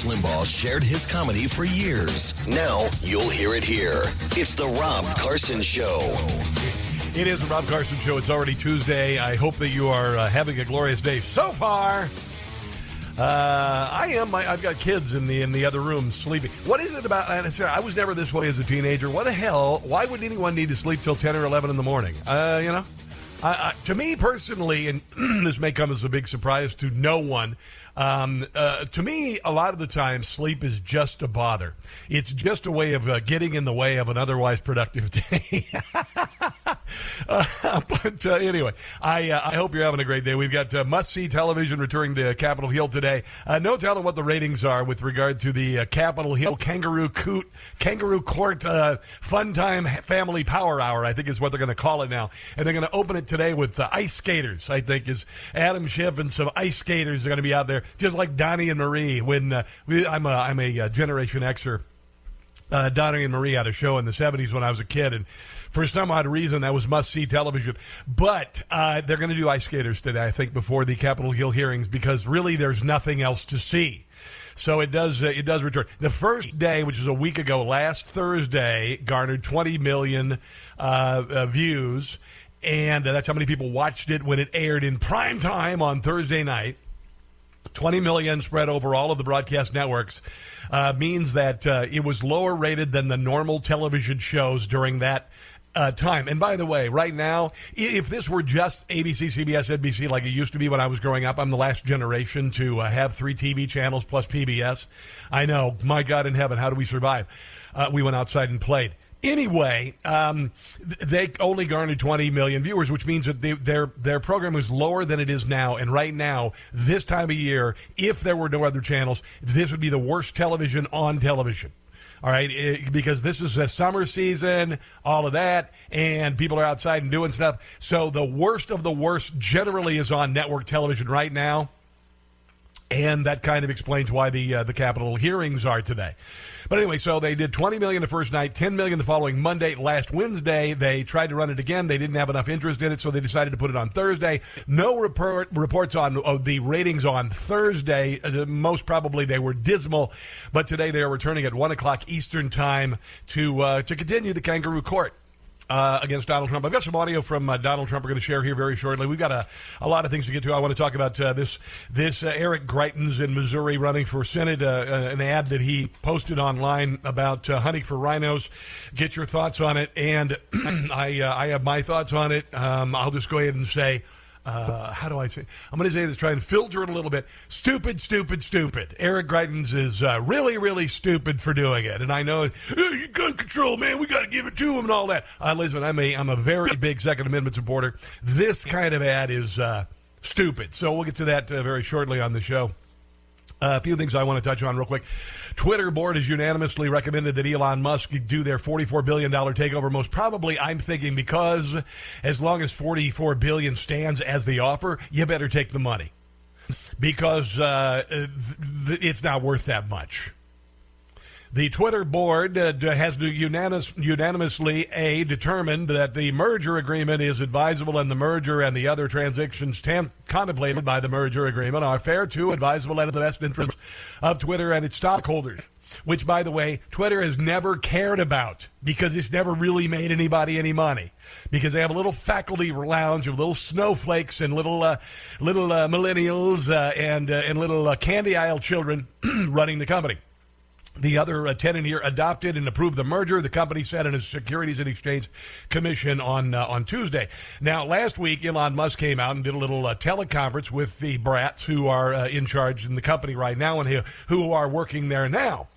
Rush Limbaugh shared his comedy for years. Now you'll hear it here. It's the Rob Carson Show. It is the Rob Carson Show. It's already Tuesday. I hope that you are uh, having a glorious day so far. Uh, I am. I, I've got kids in the in the other room sleeping. What is it about? I was never this way as a teenager. What the hell? Why would anyone need to sleep till ten or eleven in the morning? Uh, you know, I, to me personally, and this may come as a big surprise to no one. Um, uh, to me, a lot of the time, sleep is just a bother. It's just a way of uh, getting in the way of an otherwise productive day. uh, but uh, anyway, I uh, I hope you're having a great day. We've got uh, must see television returning to Capitol Hill today. no telling what the ratings are with regard to the Capitol Hill Kangaroo Coot Kangaroo Court Fun Time Family Power Hour. I think is what they're going to call it now, and they're going to open it today with ice skaters. I think is Adam Schiff and some ice skaters are going to be out there just like Donnie and Marie. When uh, we, I'm a, I'm a uh, Generation Xer. Uh, Donnie and Marie had a show in the 70s when I was a kid, and for some odd reason, that was must see television. But uh, they're going to do ice skaters today, I think, before the Capitol Hill hearings because really there's nothing else to see. So it does uh, it does return. The first day, which was a week ago, last Thursday, garnered 20 million uh, uh views, and that's how many people watched it when it aired in prime time on Thursday night. 20 million spread over all of the broadcast networks uh, means that uh, it was lower rated than the normal television shows during that uh, time. And by the way, right now, if this were just ABC, CBS, NBC like it used to be when I was growing up, I'm the last generation to uh, have three TV channels plus PBS. I know, my God in heaven, how do we survive? Uh, we went outside and played. Anyway, um, they only garnered 20 million viewers, which means that they, their their program is lower than it is now. And right now, this time of year, if there were no other channels, this would be the worst television on television. All right, it, because this is a summer season, all of that, and people are outside and doing stuff. So the worst of the worst generally is on network television right now and that kind of explains why the uh, the Capitol hearings are today. But anyway, so they did 20 million the first night, 10 million the following Monday. Last Wednesday, they tried to run it again. They didn't have enough interest in it, so they decided to put it on Thursday. No report, reports on uh, the ratings on Thursday. Uh, most probably they were dismal, but today they are returning at one o'clock Eastern time to uh, to continue the Kangaroo Court uh, against Donald Trump. I've got some audio from uh, Donald Trump we're going to share here very shortly. We've got a, a lot of things to get to. I want to talk about uh, this this uh, Eric Greitens in Missouri running for Senate, uh, uh, an ad that he posted online about hunting for rhinos. Get your thoughts on it, and I I have my thoughts on it. Um, I'll just go ahead and say uh, how do I say? I'm going to say this, try and filter it a little bit. Stupid, stupid, stupid. Eric Greitens is uh, really, really stupid for doing it. And I know, hey, gun control, man, we got to give it to him and all that. Uh, listen, I'm a, I'm a very big Second Amendment supporter. This kind of ad is uh, stupid. So we'll get to that uh, very shortly on the show. Uh, a few things I want to touch on real quick. Twitter board has unanimously recommended that Elon Musk do their $44 billion takeover. Most probably, I'm thinking because as long as 44 billion stands as the offer, you better take the money because uh, it's not worth that much. The Twitter board uh, has unanimous, unanimously a determined that the merger agreement is advisable, and the merger and the other transactions tam- contemplated by the merger agreement are fair to, advisable, and in the best interest of Twitter and its stockholders. Which, by the way, Twitter has never cared about because it's never really made anybody any money because they have a little faculty lounge of little snowflakes and little uh, little uh, millennials uh, and uh, and little uh, candy aisle children running the company. The other uh, tenant here adopted and approved the merger. The company said in a Securities and Exchange Commission on uh, on Tuesday. Now, last week, Elon Musk came out and did a little uh, teleconference with the brats who are uh, in charge in the company right now and who, who are working there now.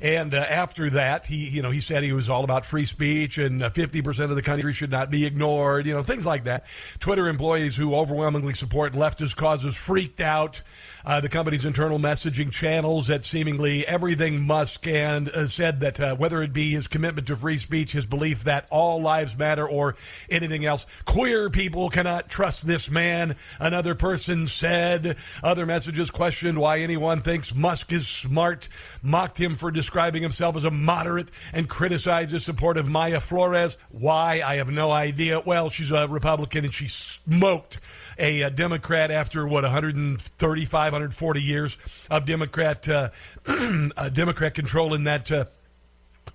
And uh, after that, he you know he said he was all about free speech and uh, fifty percent of the country should not be ignored. You know things like that. Twitter employees who overwhelmingly support leftist causes freaked out uh, the company's internal messaging channels that seemingly everything Musk and uh, said that uh, whether it be his commitment to free speech, his belief that all lives matter, or anything else, queer people cannot trust this man. Another person said other messages questioned why anyone thinks Musk is smart, mocked him for describing himself as a moderate and criticized his support of Mayra Flores. Why? I have no idea. Well, she's a Republican and she smoked a, a Democrat after what 135, 140 years of Democrat uh, uh, Democrat control in that. Uh,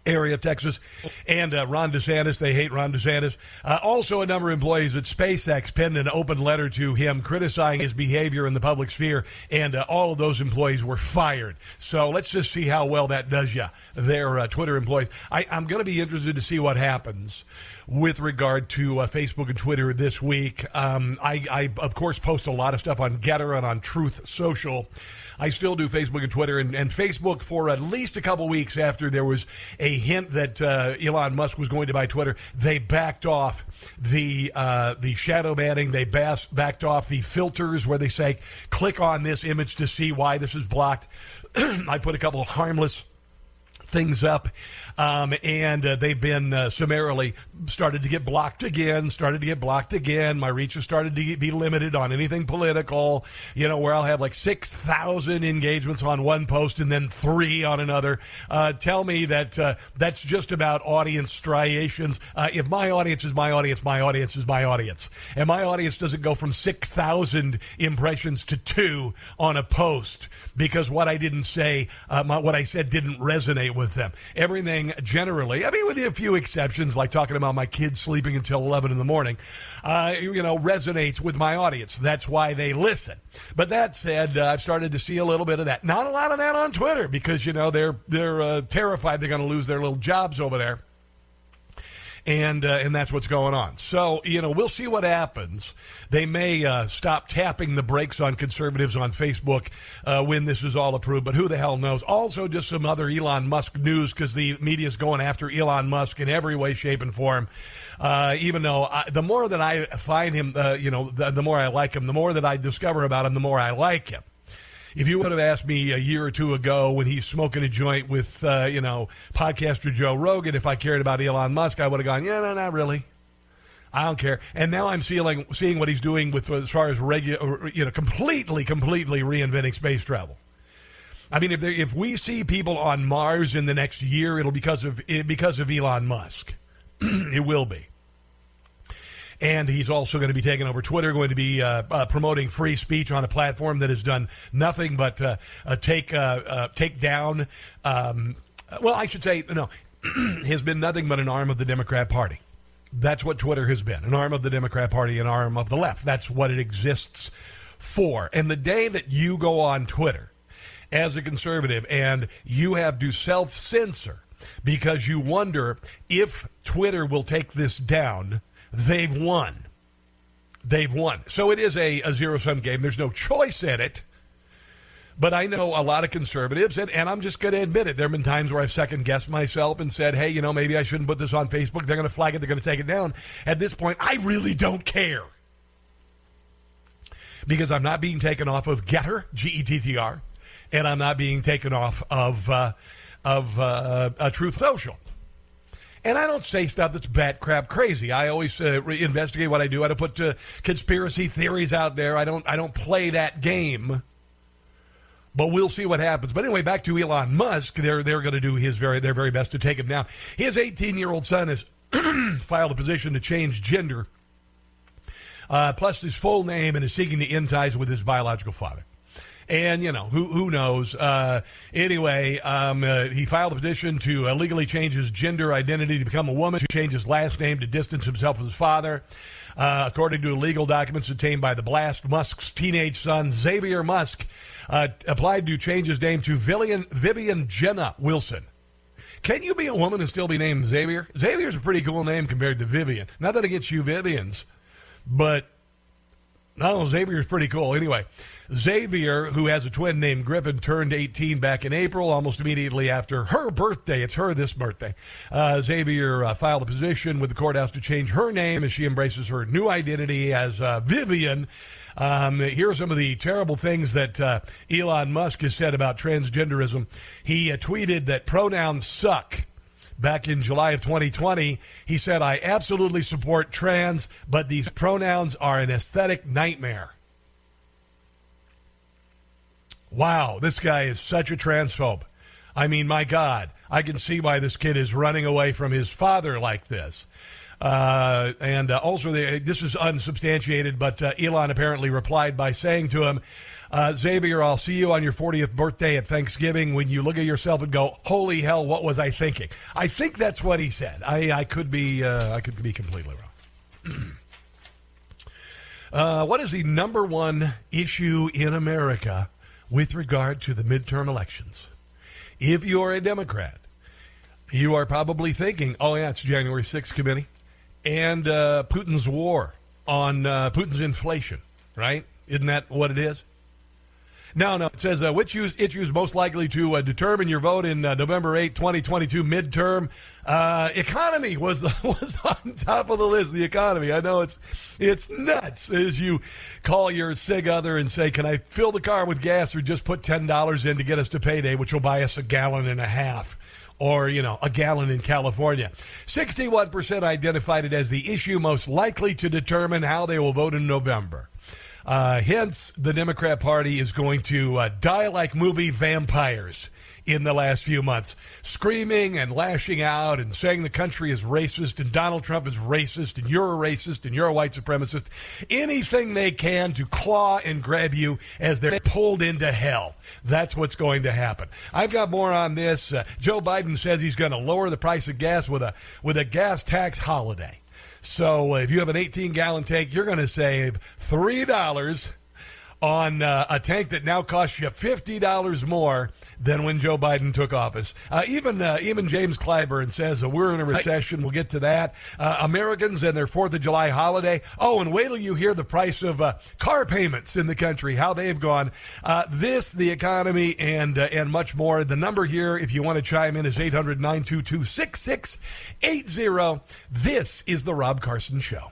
Area of Texas, and uh, Ron DeSantis. They hate Ron DeSantis. Uh, also, a number of employees at SpaceX penned an open letter to him criticizing his behavior in the public sphere, and uh, all of those employees were fired. So let's just see how well that does you. Their uh, Twitter employees. I, I'm going to be interested to see what happens with regard to uh, Facebook and Twitter this week. Um, I, I, of course, post a lot of stuff on Gettr and on Truth Social. I still do Facebook and Twitter, and, and Facebook for at least a couple weeks after there was a hint that uh, Elon Musk was going to buy Twitter, they backed off the uh, the shadow banning. They bas- backed off the filters where they say click on this image to see why this is blocked. I put a couple harmless things up, um, and uh, they've been uh, summarily started to get blocked again, started to get blocked again. My reach has started to be limited on anything political, you know, where I'll have like 6,000 engagements on one post and then three on another. Uh, tell me that uh, that's just about audience striations. Uh, if my audience is my audience, my audience is my audience. And my audience doesn't go from 6,000 impressions to two on a post because what I didn't say, uh, my, what I said didn't resonate with them. Everything generally, I mean, with a few exceptions, like talking about my kids sleeping until 11 in the morning, uh, you know, resonates with my audience. That's why they listen. But that said, uh, I've started to see a little bit of that. Not a lot of that on Twitter because, you know, they're, they're uh, terrified they're going to lose their little jobs over there and uh, and that's what's going on. So you know, we'll see what happens. They may uh, stop tapping the brakes on conservatives on Facebook uh, when this is all approved, but who the hell knows? Also, just some other Elon Musk news because the media is going after Elon Musk in every way, shape, and form. Uh, even though I, the more that I find him, uh, you know, the, the more I like him, the more that I discover about him, the more I like him. If you would have asked me a year or two ago when he's smoking a joint with, uh, you know, podcaster Joe Rogan, if I cared about Elon Musk, I would have gone, yeah, no, not really. I don't care. And now I'm seeing seeing what he's doing with as far as regular, you know, completely, completely reinventing space travel. I mean, if there, if we see people on Mars in the next year, it'll be because of because of Elon Musk. it will be and he's also going to be taking over Twitter, going to be uh, uh, promoting free speech on a platform that has done nothing but uh, uh take uh, uh, take down. Um, well, I should say no, has been nothing but an arm of the Democrat Party. That's what Twitter has been an arm of the Democrat Party, an arm of the left. That's what it exists for. And the day that you go on Twitter as a conservative and you have to self censor because you wonder if Twitter will take this down they've won. They've won. So it is a, a zero sum game. There's no choice in it. But I know a lot of conservatives, and, and I'm just going to admit it. There have been times where I've second guessed myself and said, hey, you know, maybe I shouldn't put this on Facebook. They're going to flag it, they're going to take it down. At this point, I really don't care. Because I'm not being taken off of Gettr, G E T T R, and I'm not being taken off of, uh, of uh, uh, Truth Social. And I don't say stuff that's bat crap crazy. I always uh, investigate what I do. I don't put uh, conspiracy theories out there. I don't. I don't play that game. But we'll see what happens. But anyway, back to Elon Musk. They're they're going to do his very their very best to take him down. His 18 year old son has filed a petition to change gender, uh, plus his full name, and is seeking to end ties with his biological father. And, you know, who, who knows? Uh, anyway, um, uh, he filed a petition to uh, legally change his gender identity to become a woman, to change his last name to distance himself from his father. Uh, according to legal documents obtained by the blast, Musk's teenage son, Xavier Musk, uh, applied to change his name to Vivian, Vivian Jenna Wilson. Can you be a woman and still be named Xavier? Xavier's a pretty cool name compared to Vivian. Not that against you Vivians, but no, Xavier's pretty cool. Anyway, Xavier, who has a twin named Griffin, turned 18 back in April, almost immediately after her birthday. It's her this birthday. Uh, Xavier uh, filed a petition with the courthouse to change her name as she embraces her new identity as uh, Vivian. Um, here are some of the terrible things that uh, Elon Musk has said about transgenderism. He uh, tweeted that pronouns suck back in July of 2020. He said, I absolutely support trans, but these pronouns are an aesthetic nightmare. Wow, this guy is such a transphobe. I mean, my God, I can see why this kid is running away from his father like this. Uh, and uh, also, the, this is unsubstantiated, but uh, Elon apparently replied by saying to him, uh, Xavier, I'll see you on your 40th birthday at Thanksgiving when you look at yourself and go, "Holy hell, what was I thinking?" I think that's what he said. I, I could be uh, I could be completely wrong. Uh, what is the number one issue in America with regard to the midterm elections? If you're a Democrat, you are probably thinking, "Oh yeah, it's January 6th committee." and uh, Putin's war on uh, Putin's inflation, right? Isn't that what it is? No, no. It says uh, which issues most likely to uh, determine your vote in uh, November 8, 2022 midterm. Uh, economy was was on top of the list. The economy. I know it's it's nuts as you call your sig other and say, "Can I fill the car with gas or just put ten dollars in to get us to payday, which will buy us a gallon and a half." or, you know, a gallon in California. 61% identified it as the issue most likely to determine how they will vote in November. Uh, hence, the Democrat Party is going to uh, die like movie vampires in the last few months, screaming and lashing out and saying the country is racist and Donald Trump is racist and you're a racist and you're a white supremacist. Anything they can to claw and grab you as they're pulled into hell. That's what's going to happen. I've got more on this. Uh, Joe Biden says he's going to lower the price of gas with a with a gas tax holiday. So uh, if you have an 18 gallon tank, you're going to save three dollars on uh, a tank that now costs you fifty dollars more than when Joe Biden took office. Uh, even uh, even James Clyburn says uh, we're in a recession. We'll get to that. Uh, Americans and their Fourth of July holiday. Oh, and wait till you hear the price of uh, car payments in the country, how they've gone. Uh, this, the economy, and and much more. The number here, if you want to chime in, is 800 922 6680. This is the Rob Carson Show.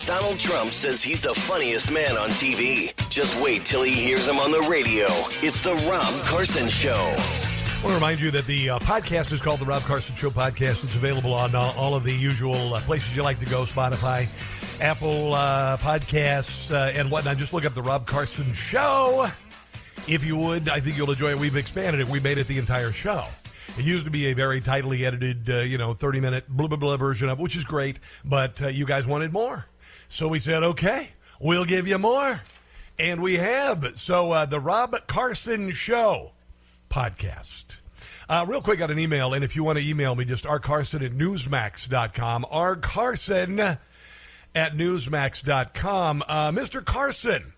Donald Trump says he's the funniest man on TV. Just wait till he hears him on the radio. It's the Rob Carson Show. I want to remind you that the uh, podcast is called the Rob Carson Show Podcast. It's available on uh, all of the usual uh, places you like to go Spotify, Apple uh, Podcasts, uh, and whatnot. Just look up the Rob Carson Show. If you would, I think you'll enjoy it. We've expanded it, we made it the entire show. It used to be a very tightly edited, uh, you know, 30 minute blah, blah, blah version of which is great, but you guys wanted more. So we said, okay, we'll give you more. And we have. So uh, the Rob Carson Show podcast. Uh, real quick, got an email, and if you want to email me, just rcarson at newsmax.com. rcarson at newsmax.com. Uh, Mr. Carson,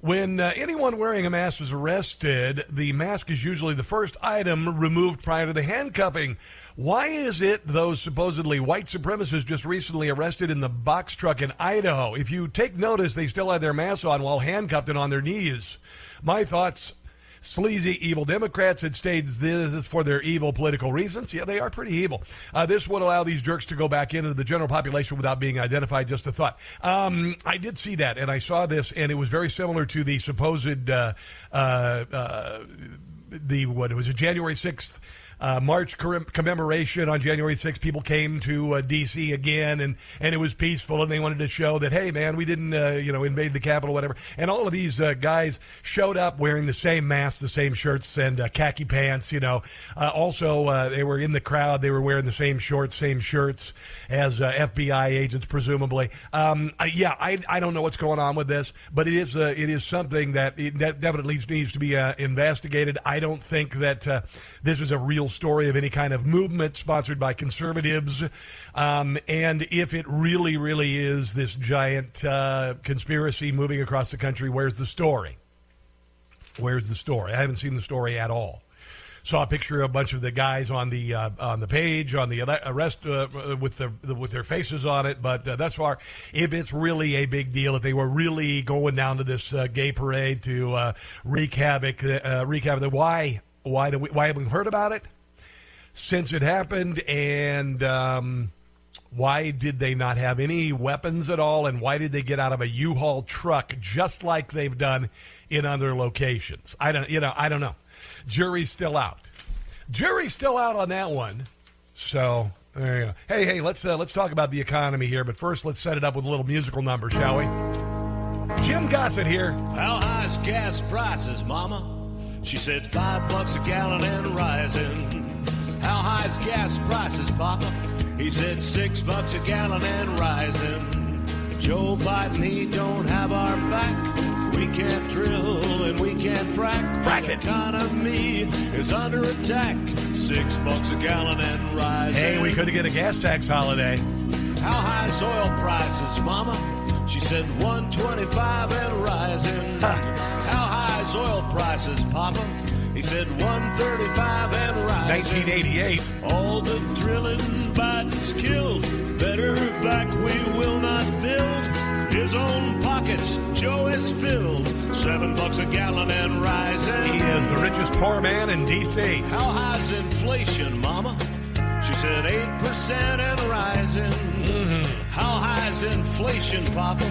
when uh, anyone wearing a mask is arrested, the mask is usually the first item removed prior to the handcuffing. Why is it those supposedly white supremacists just recently arrested in the box truck in Idaho? If you take notice, they still had their masks on while handcuffed and on their knees. My thoughts sleazy, evil Democrats had stayed this for their evil political reasons. Yeah, they are pretty evil. Uh, this would allow these jerks to go back into the general population without being identified. Just a thought. Um, I did see that, and I saw this, and it was very similar to the supposed uh, uh, uh the what it was a January sixth uh, March commemoration on January 6th, people came to uh, D.C. again, and, and it was peaceful, and they wanted to show that, hey, man, we didn't, uh, you know, invade the Capitol, whatever. And all of these uh, guys showed up wearing the same masks, the same shirts, and uh, khaki pants, you know. Uh, also, they were in the crowd. They were wearing the same shorts, same shirts as FBI agents, presumably. Um, yeah, I, I don't know what's going on with this, but it is, it is something that, it, definitely needs to be investigated. I don't think that this is a real story of any kind of movement sponsored by conservatives. Um, and if it really, really is this giant uh, conspiracy moving across the country, where's the story? Where's the story? I haven't seen the story at all. saw a picture of a bunch of the guys on the uh, on the page on the arrest uh, with the, with their faces on it. But uh, thus far, if it's really a big deal, if they were really going down to this uh, gay parade to uh, wreak havoc, uh, wreak havoc, then why why we, why haven't we heard about it since it happened? And um, why did they not have any weapons at all? And why did they get out of a U-Haul truck just like they've done in other locations? I don't, you know, I don't know. Jury's still out. Jury's still out on that one. So there you go. Hey, hey, let's uh, let's talk about the economy here. But first, let's set it up with a little musical number, shall we? Jim Gossett here. How high's gas prices, Mama? She said five bucks a gallon and rising. How high's gas prices, Papa? He said six bucks a gallon and rising. Joe Biden, he don't have our back. We can't drill and we can't frack. Frack the it. economy is under attack. Six bucks a gallon and rising. Hey, we could get a gas tax holiday. How high's oil prices, Mama? She said 125 and rising. Ha. How high's oil prices, Papa? He said 135 and rising. 1988. All the drilling Biden's killed. Better back we will not build. His own pockets Joe has filled. Seven bucks a gallon and rising. He is the richest poor man in D.C. How high's inflation, Mama? She said 8% and rising. Mm-hmm. How high's inflation, Papa?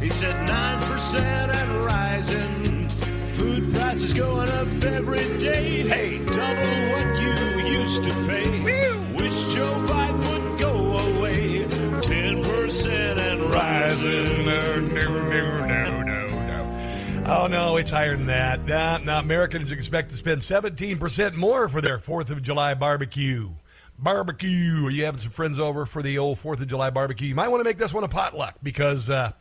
He said 9% and rising. Food prices going up every day. Hey. Double what you used to pay. Wish Joe Biden would go away. 10% and rising. No, no, no, no, no, no. Oh, no, it's higher than that. Nah, nah, Americans expect to spend 17% more for their 4th of July barbecue. Barbecue. Are you having some friends over for the old 4th of July barbecue? You might want to make this one a potluck because, uh,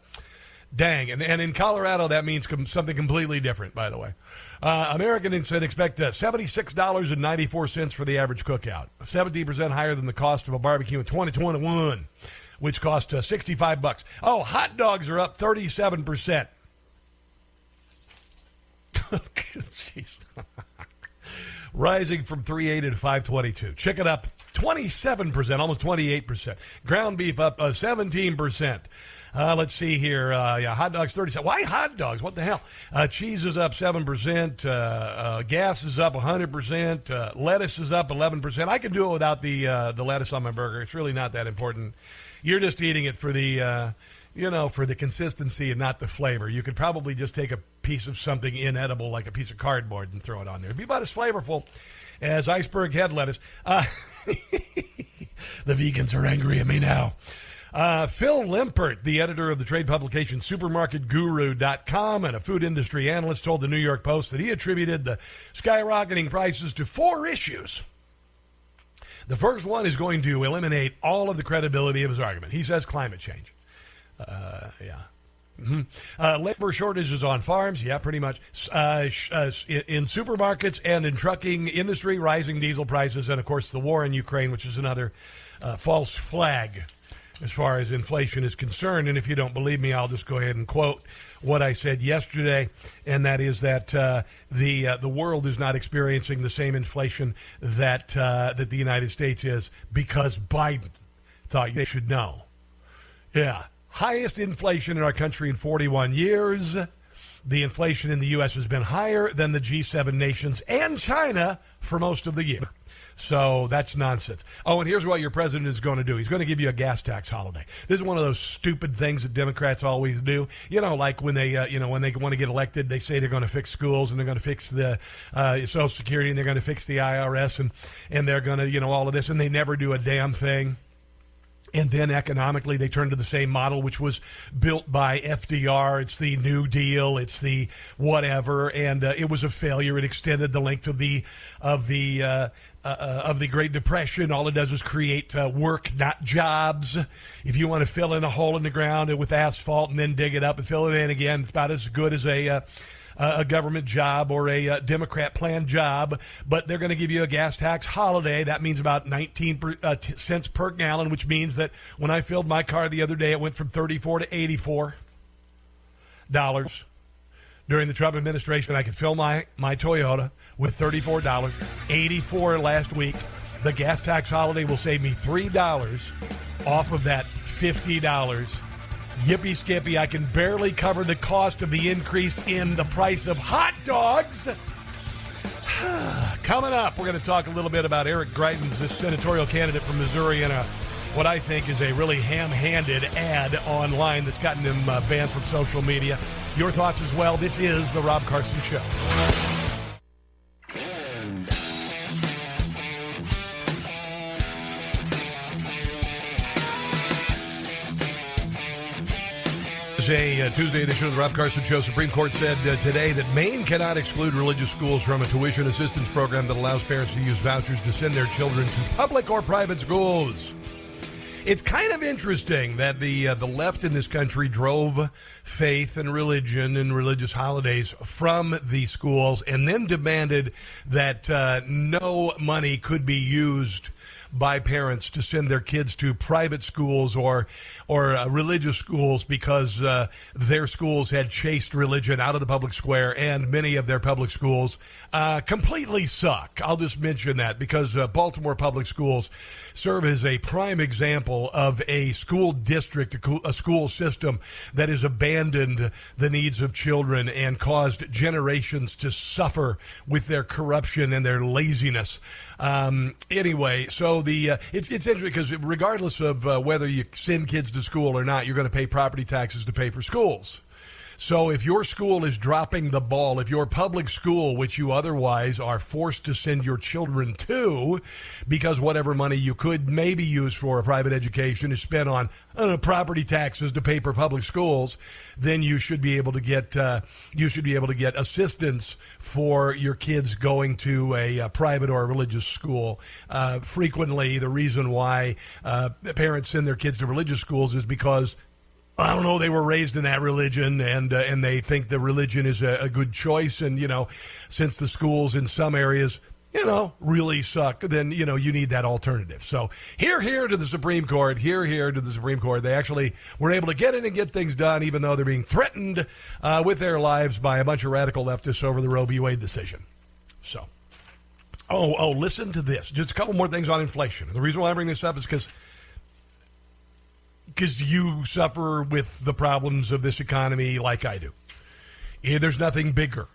dang. And, and in Colorado, that means com- something completely different, by the way. Uh, Americans can expect uh, $76.94 for the average cookout, 70% higher than the cost of a barbecue in 2021, which cost uh, 65 bucks. Oh, hot dogs are up 37%. Jeez. Rising from 380 to 522. Chicken up 27%, almost 28%. Ground beef up uh, 17%. Uh, let's see here. Uh, yeah, hot dogs 37. Why hot dogs? What the hell? Uh, cheese is up 7%. Uh, uh, gas is up 100%. Uh, lettuce is up 11%. I can do it without the the lettuce on my burger. It's really not that important. You're just eating it for the you know, for the consistency and not the flavor. You could probably just take a piece of something inedible, like a piece of cardboard, and throw it on there. It'd be about as flavorful as iceberg head lettuce. Uh, the vegans are angry at me now. Uh, Phil Lempert, the editor of the trade publication supermarketguru.com and a food industry analyst, told the New York Post that he attributed the skyrocketing prices to four issues. The first one is going to eliminate all of the credibility of his argument. He says climate change. Uh, yeah. hmm Uh, labor shortages on farms, yeah, pretty much. Uh, sh- uh, in supermarkets and in trucking industry, rising diesel prices, and of course the war in Ukraine, which is another uh, false flag as far as inflation is concerned. And if you don't believe me, I'll just go ahead and quote what I said yesterday, and that is that uh, the uh, the world is not experiencing the same inflation that uh, that the United States is because Biden thought they should know. Yeah. Highest inflation in our country in 41 years. The inflation in the U.S. has been higher than the G7 nations and China for most of the year. So that's nonsense. Oh, and here's what your president is going to do. He's going to give you a gas tax holiday. This is one of those stupid things that Democrats always do. You know, like when they, uh, you know, when they want to get elected, they say they're going to fix schools and they're going to fix the uh, Social Security and they're going to fix the IRS and and they're going to, you know, all of this, and they never do a damn thing. And then economically, they turn to the same model, which was built by FDR. It's the New Deal. It's the whatever, and uh, it was a failure. It extended the length of the of the uh, uh, of the Great Depression. All it does is create uh, work, not jobs. If you want to fill in a hole in the ground with asphalt and then dig it up and fill it in again, it's about as good as a uh, a government job or a uh, Democrat planned job, but they're going to give you a gas tax holiday. That means about 19 per, uh, t- cents per gallon, which means that when I filled my car the other day, it went from 34 to 84 dollars. during the Trump administration, I could fill my, my Toyota with $34, 84 last week. The gas tax holiday will save me $3 off of that $50. Yippee skippy, I can barely cover the cost of the increase in the price of hot dogs. Coming up, we're going to talk a little bit about Eric Greitens, this senatorial candidate from Missouri, and a, what I think is a really ham handed ad online that's gotten him uh, banned from social media. Your thoughts as well. This is The Rob Carson Show. A uh, Tuesday edition of the Rob Carson Show. Supreme Court said uh, today that Maine cannot exclude religious schools from a tuition assistance program that allows parents to use vouchers to send their children to public or private schools. It's kind of interesting that the uh, the left in this country drove faith and religion and religious holidays from the schools, and then demanded that uh, no money could be used by parents to send their kids to private schools or or uh, religious schools because uh, their schools had chased religion out of the public square, and many of their public schools uh, completely suck. I'll just mention that because uh, Baltimore public schools serve as a prime example of a school district, a school system that has abandoned the needs of children and caused generations to suffer with their corruption and their laziness. Um, anyway, so the uh, it's it's interesting because regardless of uh, whether you send kids to school or not, you're going to pay property taxes to pay for schools. So if your school is dropping the ball, if your public school, which you otherwise are forced to send your children to, because whatever money you could maybe use for a private education is spent on uh, property taxes to pay for public schools, then you should be able to get uh, you should be able to get assistance for your kids going to a, a private or a religious school. Uh, frequently, the reason why uh, parents send their kids to religious schools is because I don't know. They were raised in that religion, and uh, and they think the religion is a, a, good choice. And you know, since the schools in some areas, you know, really suck, then you know you need that alternative. So here, here to the Supreme Court, here, here to the Supreme Court. They actually were able to get in and get things done, even though they're being threatened uh, with their lives by a bunch of radical leftists over the Roe v. Wade decision. So, oh, oh, listen to this. Just a couple more things on inflation. The reason why I bring this up is because because you suffer with the problems of this economy like I do. There's nothing bigger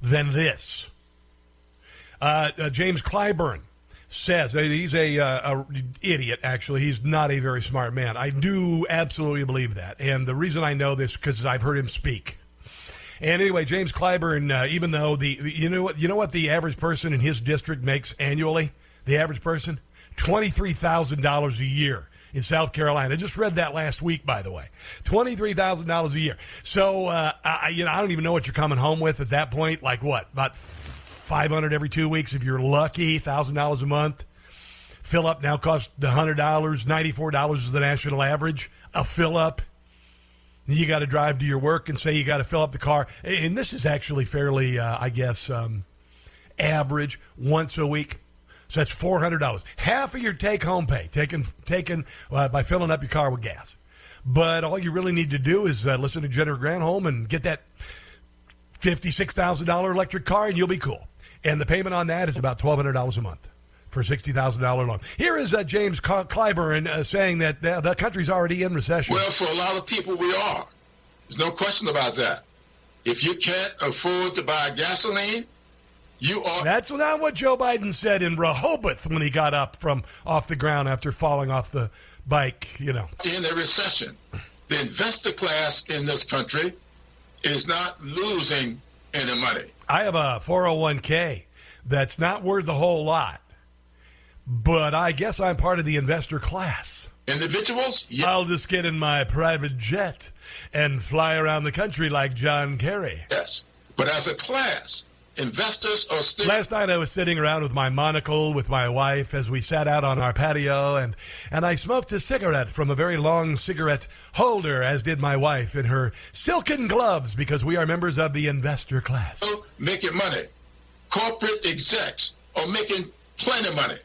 than this. Uh, uh, James Clyburn says uh, he's a, uh, a, idiot. Actually, he's not a very smart man. I do absolutely believe that, and the reason I know this because I've heard him speak. And anyway, James Clyburn, uh, even though the you know what you know what the average person in his district makes annually, the average person twenty three thousand dollars a year in South Carolina. I just read that last week, by the way. Twenty-three thousand dollars a year. So, uh, I, you know, I don't even know what you're coming home with at that point. Like what? About five hundred every two weeks if you're lucky. Thousand dollars a month. Fill up now costs the hundred dollars. Ninety-four dollars is the national average. A fill up. You got to drive to your work and say you got to fill up the car. And this is actually fairly, uh, I guess, um, average once a week. So that's four hundred dollars, half of your take-home pay taken taken uh, by filling up your car with gas. But all you really need to do is uh, listen to Jennifer Granholm and get that fifty-six thousand dollar electric car, and you'll be cool. And the payment on that is about twelve hundred dollars a month for sixty thousand dollar loan. Here is uh, James Clyburn uh, saying that the, the country's already in recession. Well, for a lot of people, we are. There's no question about that. If you can't afford to buy gasoline, you are. That's not what Joe Biden said in Rehoboth when he got up from off the ground after falling off the bike. You know, in a recession, the investor class in this country is not losing any money. I have a 401k that's not worth a whole lot, but I guess I'm part of the investor class. Individuals? Yeah. I'll just get in my private jet and fly around the country like John Kerry. Yes. But as a class, investors are still. Last night I was sitting around with my monocle with my wife as we sat out on our patio, and, and I smoked a cigarette from a very long cigarette holder, as did my wife in her silken gloves, because we are members of the investor class. Making money. Corporate execs are making plenty of money.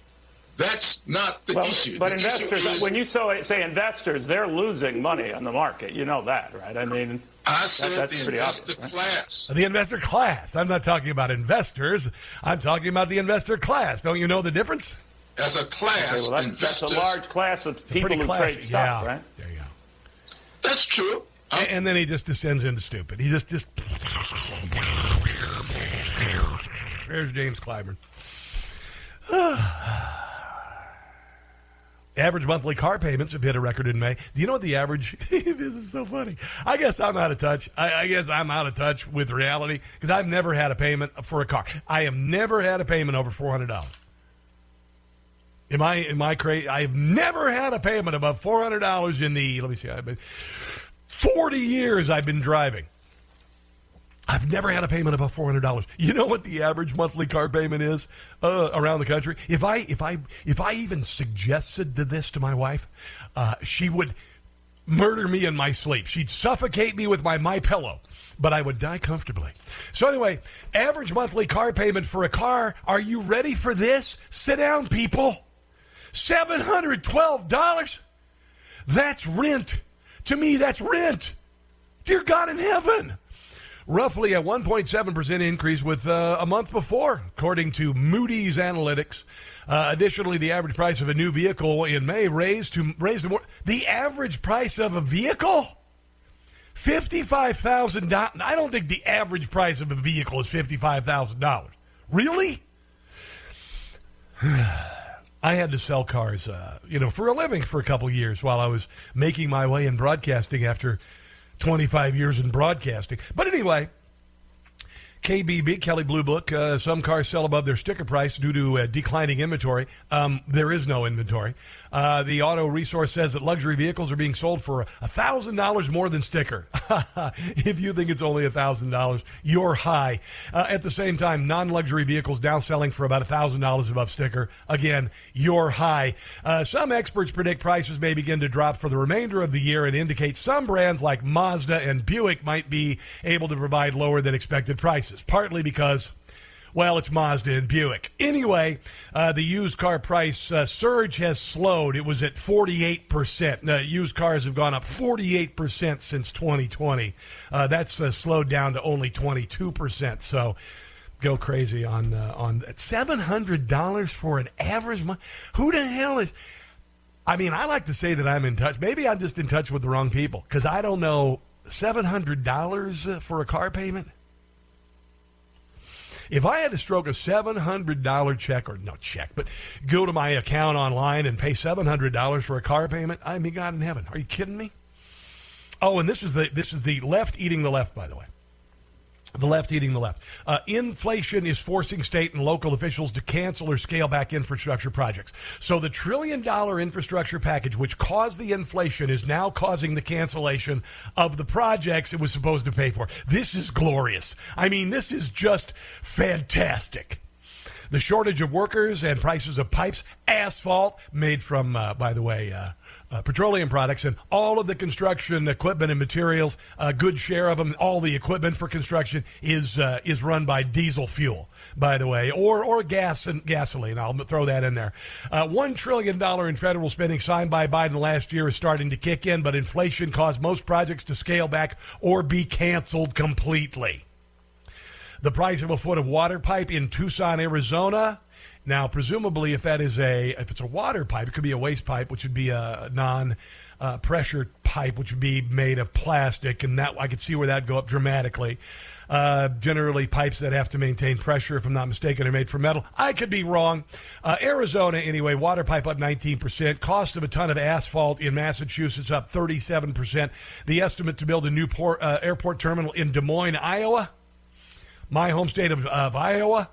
That's not the well, issue. But the investors, issue is, when you say investors, they're losing money on the market. You know that, right? I mean, I said that's the investor obvious, right? class. The investor class. I'm not talking about investors. I'm talking about the investor class. Don't you know the difference? As a class, Okay, well, that, that's a large class of people Pretty who classy. trade stock, yeah. right? There you go. That's true. And, and then he just descends into stupid. He just just. There's James Clyburn. average monthly car payments have hit a record in May. Do you know what the average? this is so funny. I guess I'm out of touch. I, I guess I'm out of touch with reality because I've never had a payment for a car. I have never had a payment over four hundred dollars. Am I am I crazy? I have never had a payment above four hundred dollars in the. Let me see. I've been forty years. I've been driving. I've never had a payment above four hundred dollars. You know what the average monthly car payment is uh, around the country? If I if I if I even suggested this to my wife, uh, she would murder me in my sleep. She'd suffocate me with my my pillow, but I would die comfortably. So anyway, average monthly car payment for a car. Are you ready for this? Sit down, people. Seven hundred twelve dollars. That's rent. To me, that's rent. Dear God in heaven roughly a 1.7% increase with uh, a month before, according to Moody's Analytics. Uh, additionally, the average price of a new vehicle in May raised to raised to more. The average price of a vehicle, fifty-five thousand dollars. I don't think the average price of a vehicle is fifty-five thousand dollars. Really? I had to sell cars, uh, you know, for a living for a couple years while I was making my way in broadcasting after 25 years in broadcasting. But anyway, KBB, Kelley Blue Book, uh, some cars sell above their sticker price due to uh, declining inventory. Um, there is no inventory. Uh, the auto resource says that luxury vehicles are being sold for $1,000 more than sticker. if you think it's only $1,000, you're high. Uh, at the same time, non luxury vehicles now selling for about $1,000 above sticker. Again, you're high. Uh, some experts predict prices may begin to drop for the remainder of the year and indicate some brands like Mazda and Buick might be able to provide lower than expected prices, partly because well, it's Mazda and Buick. Anyway, uh, the used car price uh, surge has slowed. It was at 48%. Uh, used cars have gone up 48% since 2020. Uh, that's uh, slowed down to only 22%. So go crazy on uh, on that. $700 for an average month. Who the hell is. I mean, I like to say that I'm in touch. Maybe I'm just in touch with the wrong people because I don't know. $700 for a car payment? If I had to stroke a $700 check, or no check, but go to my account online and pay $700 for a car payment, I mean, God in heaven. Are you kidding me? Oh, and this is the this is the left eating the left, by the way. The left eating the left. Uh, inflation is forcing state and local officials to cancel or scale back infrastructure projects. So the trillion dollar infrastructure package, which caused the inflation, is now causing the cancellation of the projects it was supposed to pay for. This is glorious. I mean, this is just fantastic. The shortage of workers and prices of pipes, asphalt, made from, uh, by the way, uh, uh, petroleum products and all of the construction equipment and materials, a good share of them, all the equipment for construction is uh, is run by diesel fuel, by the way, or or gas and gasoline. I'll throw that in there. Uh, One trillion dollar in federal spending signed by Biden last year is starting to kick in, but inflation caused most projects to scale back or be canceled completely. The price of a foot of water pipe in Tucson, Arizona. Now, presumably, if that is a if it's a water pipe, it could be a waste pipe, which would be a non uh, pressure pipe, which would be made of plastic, and that I could see where that would go up dramatically. Uh, generally, pipes that have to maintain pressure, if I'm not mistaken, are made from metal. I could be wrong. Uh, Arizona, anyway, water pipe up 19%. Cost of a ton of asphalt in Massachusetts up 37%. The estimate to build a new port, uh, airport terminal in Des Moines, Iowa, my home state of, of Iowa.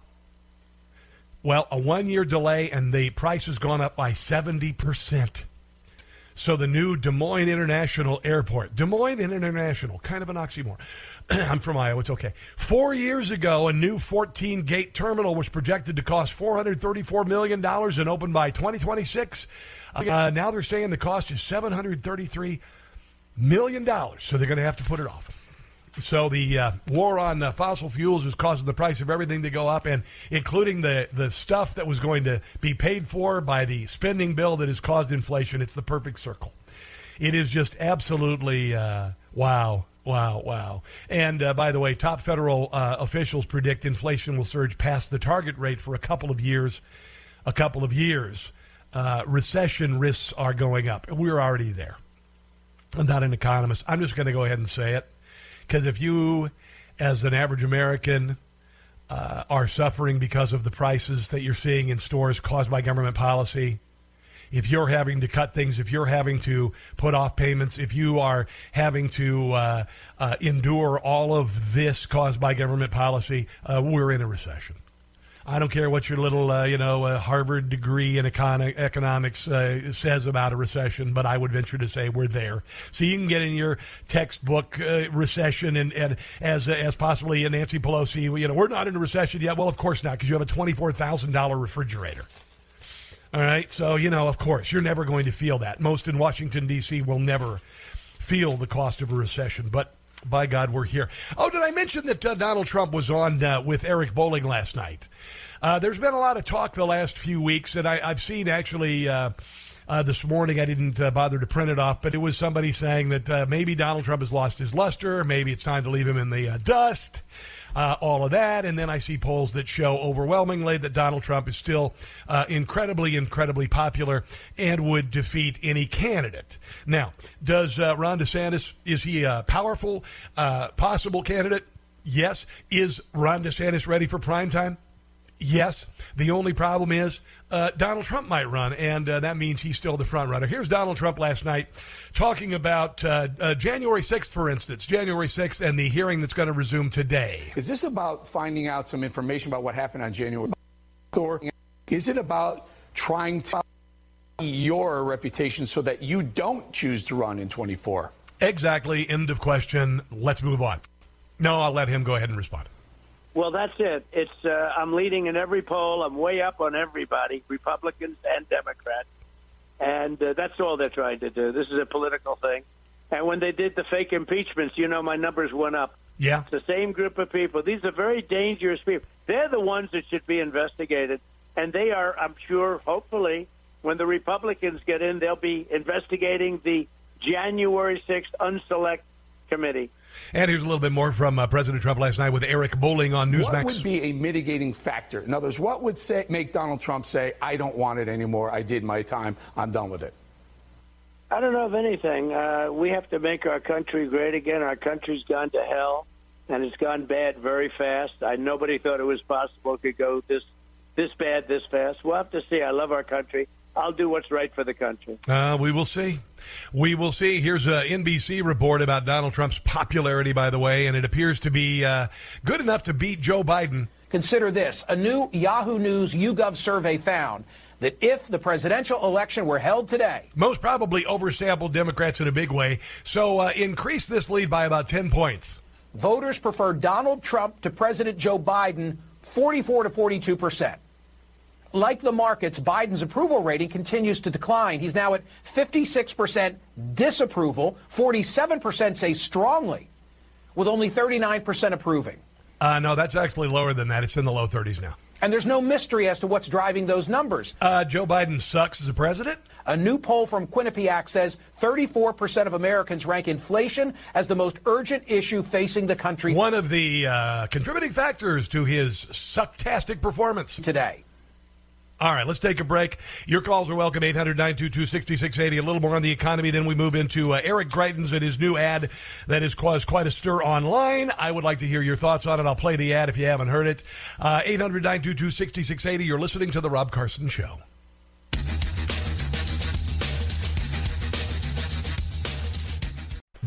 Well, a one year delay, and the price has gone up by 70%. So the new Des Moines International Airport, Des Moines International, kind of an oxymoron. I'm from Iowa, it's okay. Four years ago, a new 14 gate terminal was projected to cost $434 million and open by 2026. Uh, now they're saying the cost is $733 million, so they're going to have to put it off. So the uh, war on uh, fossil fuels is causing the price of everything to go up, and including the the stuff that was going to be paid for by the spending bill that has caused inflation. It's the perfect circle. It is just absolutely uh, wow, Wow, wow. And uh, by the way, top federal uh, officials predict inflation will surge past the target rate for a couple of years. A couple of years. Uh, recession risks are going up. We're already there. I'm not an economist. I'm just going to go ahead and say it. Because if you, as an average American, uh, are suffering because of the prices that you're seeing in stores caused by government policy, if you're having to cut things, if you're having to put off payments, if you are having to uh, uh, endure all of this caused by government policy, uh, we're in a recession. I don't care what your little, uh, you know, uh, Harvard degree in econ- economics uh, says about a recession, but I would venture to say we're there. So you can get in your textbook uh, recession and, and as as possibly a Nancy Pelosi, you know, we're not in a recession yet. Well, of course not, because you have a twenty four thousand dollar refrigerator. All right, so you know, of course, you're never going to feel that. Most in Washington D.C. will never feel the cost of a recession, but by God, we're here. Oh, did I mention that uh, Donald Trump was on uh, with Eric Bolling last night? Uh, there's been a lot of talk the last few weeks, and I, have seen actually. Uh, uh, this morning, I didn't uh, bother to print it off, but it was somebody saying that maybe Donald Trump has lost his luster, maybe it's time to leave him in the dust uh, all of that. And then I see polls that show overwhelmingly that Donald Trump is still uh, incredibly, incredibly popular and would defeat any candidate. Now, does uh, Ron DeSantis, is he a powerful, uh, possible candidate? Yes. Is Ron DeSantis ready for prime time? Yes. The only problem is uh, Donald Trump might run, and uh, that means he's still the front runner. Here's Donald Trump last night talking about uh, uh January 6th, for instance, January 6th, and the hearing that's going to resume today. Is this about finding out some information about what happened on January? 6th, Or is it about trying to your reputation so that you don't choose to run in 24? Exactly. End of question. Let's move on. No, I'll let him go ahead and respond. Well, that's it. It's uh, I'm leading in every poll. I'm way up on everybody, Republicans and Democrats, and uh, that's all they're trying to do. This is a political thing. And when they did the fake impeachments, you know, my numbers went up. Yeah, it's the same group of people. These are very dangerous people. They're the ones that should be investigated, and they are. I'm sure, hopefully, when the Republicans get in, they'll be investigating the January 6th unselect committee. And here's a little bit more from uh, President Trump last night with Eric Bolling on Newsmax. What would be a mitigating factor? In other words, what would say, make Donald Trump say, I don't want it anymore, I did my time, I'm done with it? I don't know of anything. Uh, we have to make our country great again. Our country's gone to hell, and it's gone bad very fast. I nobody thought it was possible it could go this this bad this fast. We'll have to see. I love our country. I'll do what's right for the country. Uh, we will see. We will see. Here's a NBC report about Donald Trump's popularity, by the way, and it appears to be uh, good enough to beat Joe Biden. Consider this a new Yahoo News YouGov survey found that if the presidential election were held today, most probably oversampled Democrats in a big way. So uh, increase this lead by about 10 points. Voters prefer Donald Trump to President Joe Biden 44 to 42 percent. Like the markets, Biden's approval rating continues to decline. He's now at 56% disapproval, 47% say strongly, with only 39% approving. Uh, no, that's actually lower than that. It's in the low 30s now. And there's no mystery as to what's driving those numbers. Uh, Joe Biden sucks as a president. A new poll from Quinnipiac says 34% of Americans rank inflation as the most urgent issue facing the country. One of the uh, contributing factors to his sucktastic performance today. All right, let's take a break. Your calls are welcome, 800 922 6680. A little more on the economy. Then we move into uh, Eric Greitens and his new ad that has caused quite a stir online. I would like to hear your thoughts on it. I'll play the ad if you haven't heard it. Uh, 800 922 6680. You're listening to The Rob Carson Show.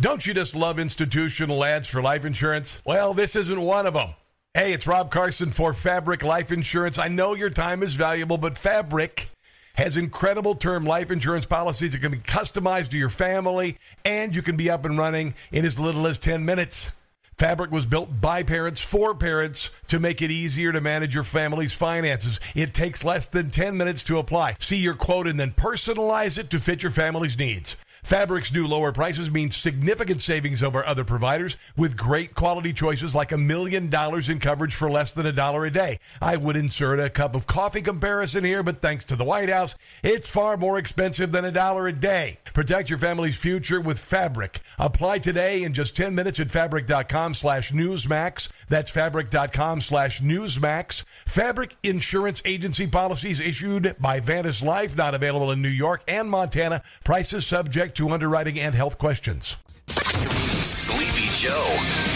Don't you just love institutional ads for life insurance? Well, this isn't one of them. Hey, it's Rob Carson for Fabric Life Insurance. I know your time is valuable, but Fabric has incredible term life insurance policies that can be customized to your family, and you can be up and running in as little as 10 minutes. Fabric was built by parents for parents to make it easier to manage your family's finances. It takes less than 10 minutes to apply. See your quote and then personalize it to fit your family's needs. Fabric's new lower prices mean significant savings over other providers with great quality choices like a million dollars in coverage for less than a dollar a day. I would insert a cup of coffee comparison here, but thanks to the White House, it's far more expensive than a dollar a day. Protect your family's future with Fabric. Apply today in just 10 minutes at fabric.com slash newsmax. That's fabric.com slash newsmax. Fabric Insurance Agency policies issued by Vantis Life, not available in New York and Montana. Prices subject to underwriting and health questions. Sleepy Joe.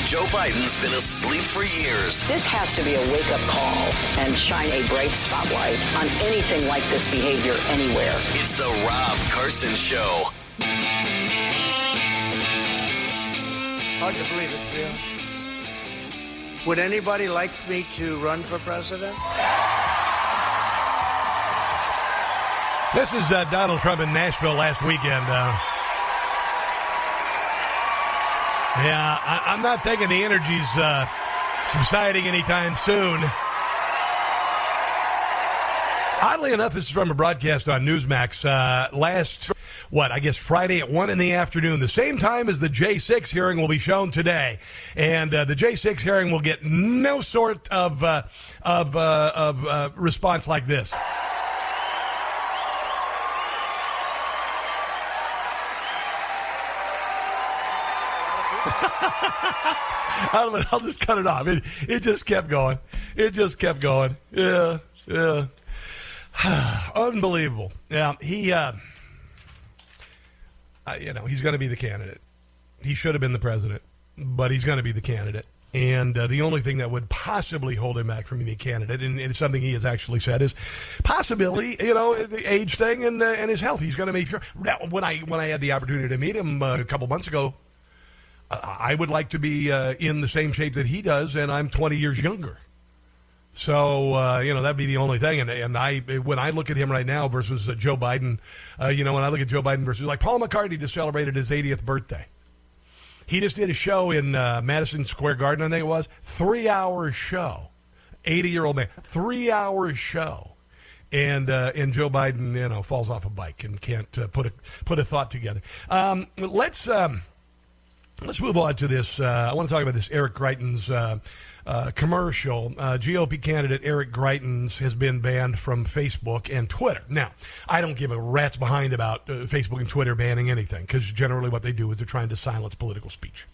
Joe Biden's been asleep for years. This has to be a wake up call and shine a bright spotlight on anything like this behavior anywhere. It's the Rob Carson Show. Hard to believe it's real. Would anybody like me to run for president? This is uh, Donald Trump in Nashville last weekend. Uh, yeah, I, am not thinking the energy's uh, subsiding anytime soon. Oddly enough, this is from a broadcast on Newsmax uh, last, what, I guess Friday at 1 in the afternoon, the same time as the J6 hearing will be shown today. And uh, the J6 hearing will get no sort of, uh, of, uh, of uh, response like this. I'll, I'll just cut it off. It, it just kept going. It just kept going. Yeah, yeah. Unbelievable. Yeah, he, uh, uh, you know, he's going to be the candidate. He should have been the president, but he's going to be the candidate. And uh, the only thing that would possibly hold him back from being a candidate, and, it's something he has actually said, is possibility, you know, the age thing and uh, and his health. He's going to make sure. Now, when I when I had the opportunity to meet him uh, a couple months ago, I would like to be uh, in the same shape that he does, and I'm 20 years younger. So uh, you know that'd be the only thing, and and I when I look at him right now versus uh, Joe Biden, uh, you know when I look at Joe Biden versus like Paul McCartney just celebrated his 80th birthday. He just did a show in uh, Madison Square Garden, I think it was three hour show, 80 year old man, three hour show, and uh, and Joe Biden you know falls off a bike and can't uh, put a put a thought together. Um, let's. Um, Let's move on to this. I want to talk about this Eric Greitens uh, commercial. Uh, GOP candidate Eric Greitens has been banned from Facebook and Twitter. Now, I don't give a rat's behind about uh, Facebook and Twitter banning anything because generally what they do is they're trying to silence political speech.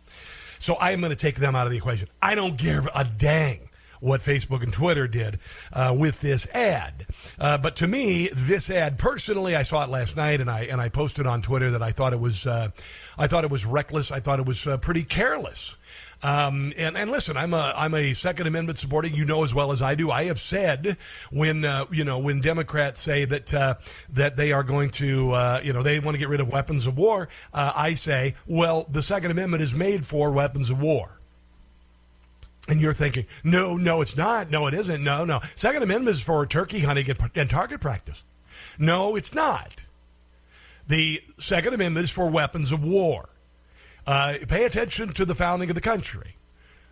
So I am going to take them out of the equation. I don't give a dang what Facebook and Twitter did uh, with this ad. Uh, but to me, this ad personally, I saw it last night, and I and I posted on Twitter that I thought it was uh, I thought it was reckless. I thought it was uh, pretty careless. Um, and, and listen, I'm a I'm a Second Amendment supporter. You know as well as I do. I have said when uh, you know when Democrats say that uh, that they are going to uh, you know they want to get rid of weapons of war. Uh, I say, well, the Second Amendment is made for weapons of war. And you're thinking, no, no, it's not. No, it isn't. No, no. Second Amendment is for turkey hunting and target practice. No, it's not. The Second Amendment is for weapons of war. Uh, pay attention to the founding of the country.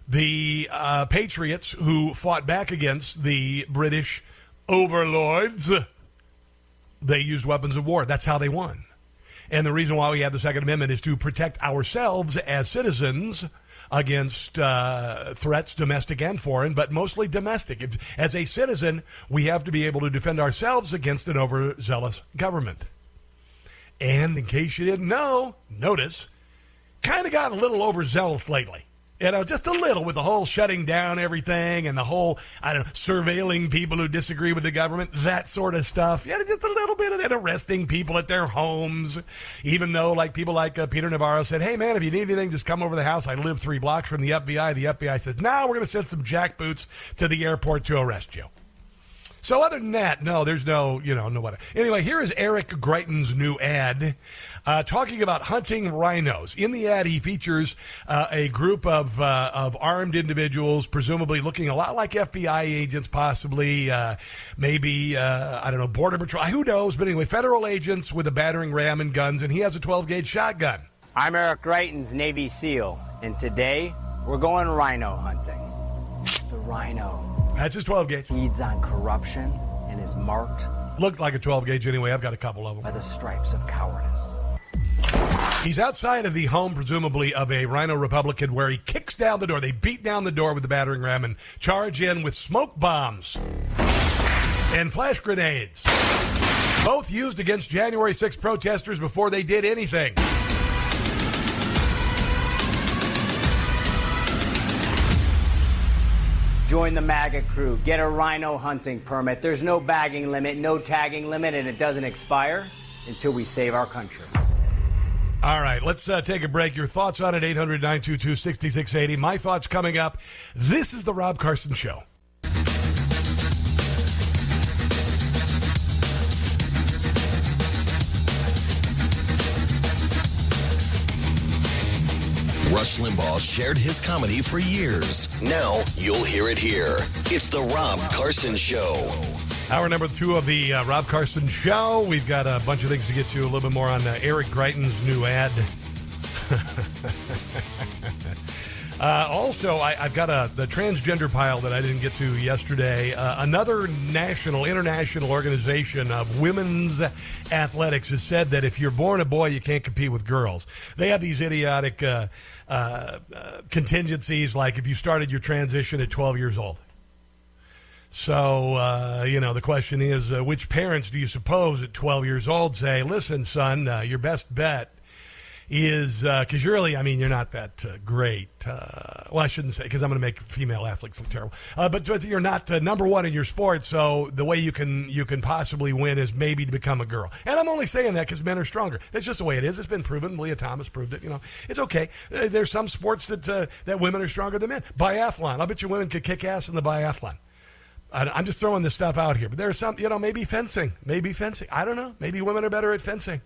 The uh, patriots who fought back against the British overlords, they used weapons of war. That's how they won. And the reason why we have the Second Amendment is to protect ourselves as citizens against uh, threats, domestic and foreign, but mostly domestic. If, as a citizen, we have to be able to defend ourselves against an overzealous government. And in case you didn't know, notice, kind of got a little overzealous lately. You know, just a little with the whole shutting down everything and the whole, I don't know, surveilling people who disagree with the government, that sort of stuff. Yeah, just a little bit of that arresting people at their homes. Even though, like, people like uh, Peter Navarro said, hey, man, if you need anything, just come over to the house. I live three blocks from the FBI. The FBI says, now nah, we're going to send some jackboots to the airport to arrest you. So other than that, no, there's no, you know, no what. Anyway, here is Eric Greitens' new ad uh, talking about hunting rhinos. In the ad, he features uh, a group of uh, of armed individuals, presumably looking a lot like FBI agents, possibly, uh, maybe uh, I don't know, border patrol. Who knows? But anyway, federal agents with a battering ram and guns, and he has a 12 gauge shotgun. I'm Eric Greitens, Navy SEAL, and today we're going rhino hunting. The rhino that's his 12 gauge. Feeds on corruption and is marked. Looked like a 12 gauge anyway. I've got a couple of them. By the stripes of cowardice. He's outside of the home, presumably, of a Rhino Republican where he kicks down the door. They beat down the door with the battering ram and charge in with smoke bombs and flash grenades. Both used against January 6 protesters before they did anything. Join the MAGA crew. Get a rhino hunting permit. There's no bagging limit, no tagging limit, and it doesn't expire until we save our country. All right, let's uh, take a break. Your thoughts on it, 800 922 6680. My thoughts coming up. This is The Rob Carson Show. Rush Limbaugh shared his comedy for years. Now you'll hear it here. It's The Rob Carson Show. Hour number two of the uh, Rob Carson Show. We've got a bunch of things to get to. A little bit more on uh, Eric Greitens' new ad. uh, also, I, have got a the transgender pile that I didn't get to yesterday. Uh, another national, international organization of women's athletics has said that if you're born a boy, you can't compete with girls. They have these idiotic uh, uh, uh, contingencies, like if you started your transition at 12 years old. So, uh, you know, the question is which parents do you suppose at 12 years old say, listen, son, your best bet is because uh, you're really, I mean, you're not that uh, great. Uh, well, I shouldn't say because I'm going to make female athletes look terrible. Uh, but you're not uh, number one in your sport, so the way you can you can possibly win is maybe to become a girl. And I'm only saying that because men are stronger. That's just the way it is. It's been proven. Lia Thomas proved it. You know, it's okay. Uh, there's some sports that that women are stronger than men. Biathlon. I bet you women could kick ass in the biathlon. I'm just throwing this stuff out here, but there's some, you know, maybe fencing, maybe fencing. I don't know. Maybe women are better at fencing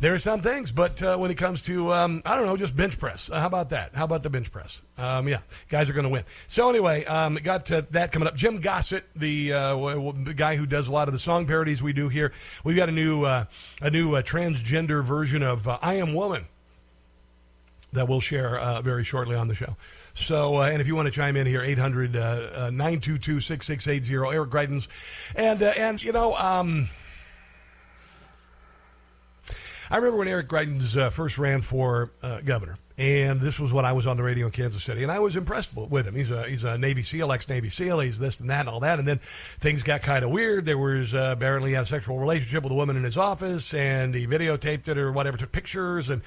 there are some things, but uh, when it comes to, um, I don't know, just bench press. Uh, how about that? How about the bench press? Um, yeah, guys are going to win. So anyway, um, got uh, that coming up. Jim Gossett, the, uh, the guy who does a lot of the song parodies we do here, we've got a new uh, a new uh, transgender version of "I Am Woman" that we'll share very shortly on the show. So, uh, and if you want to chime in here, 800 922 6680, Eric Greitens. And, uh, and you know, um, I remember when Eric Greitens uh, first ran for uh, governor, and this was when I was on the radio in Kansas City, and I was impressed with him. He's a he's a Navy SEAL, ex Navy SEAL. He's this and that and all that, and then things got kind of weird. There was uh, apparently had a sexual relationship with a woman in his office, and he videotaped it or whatever, took pictures, and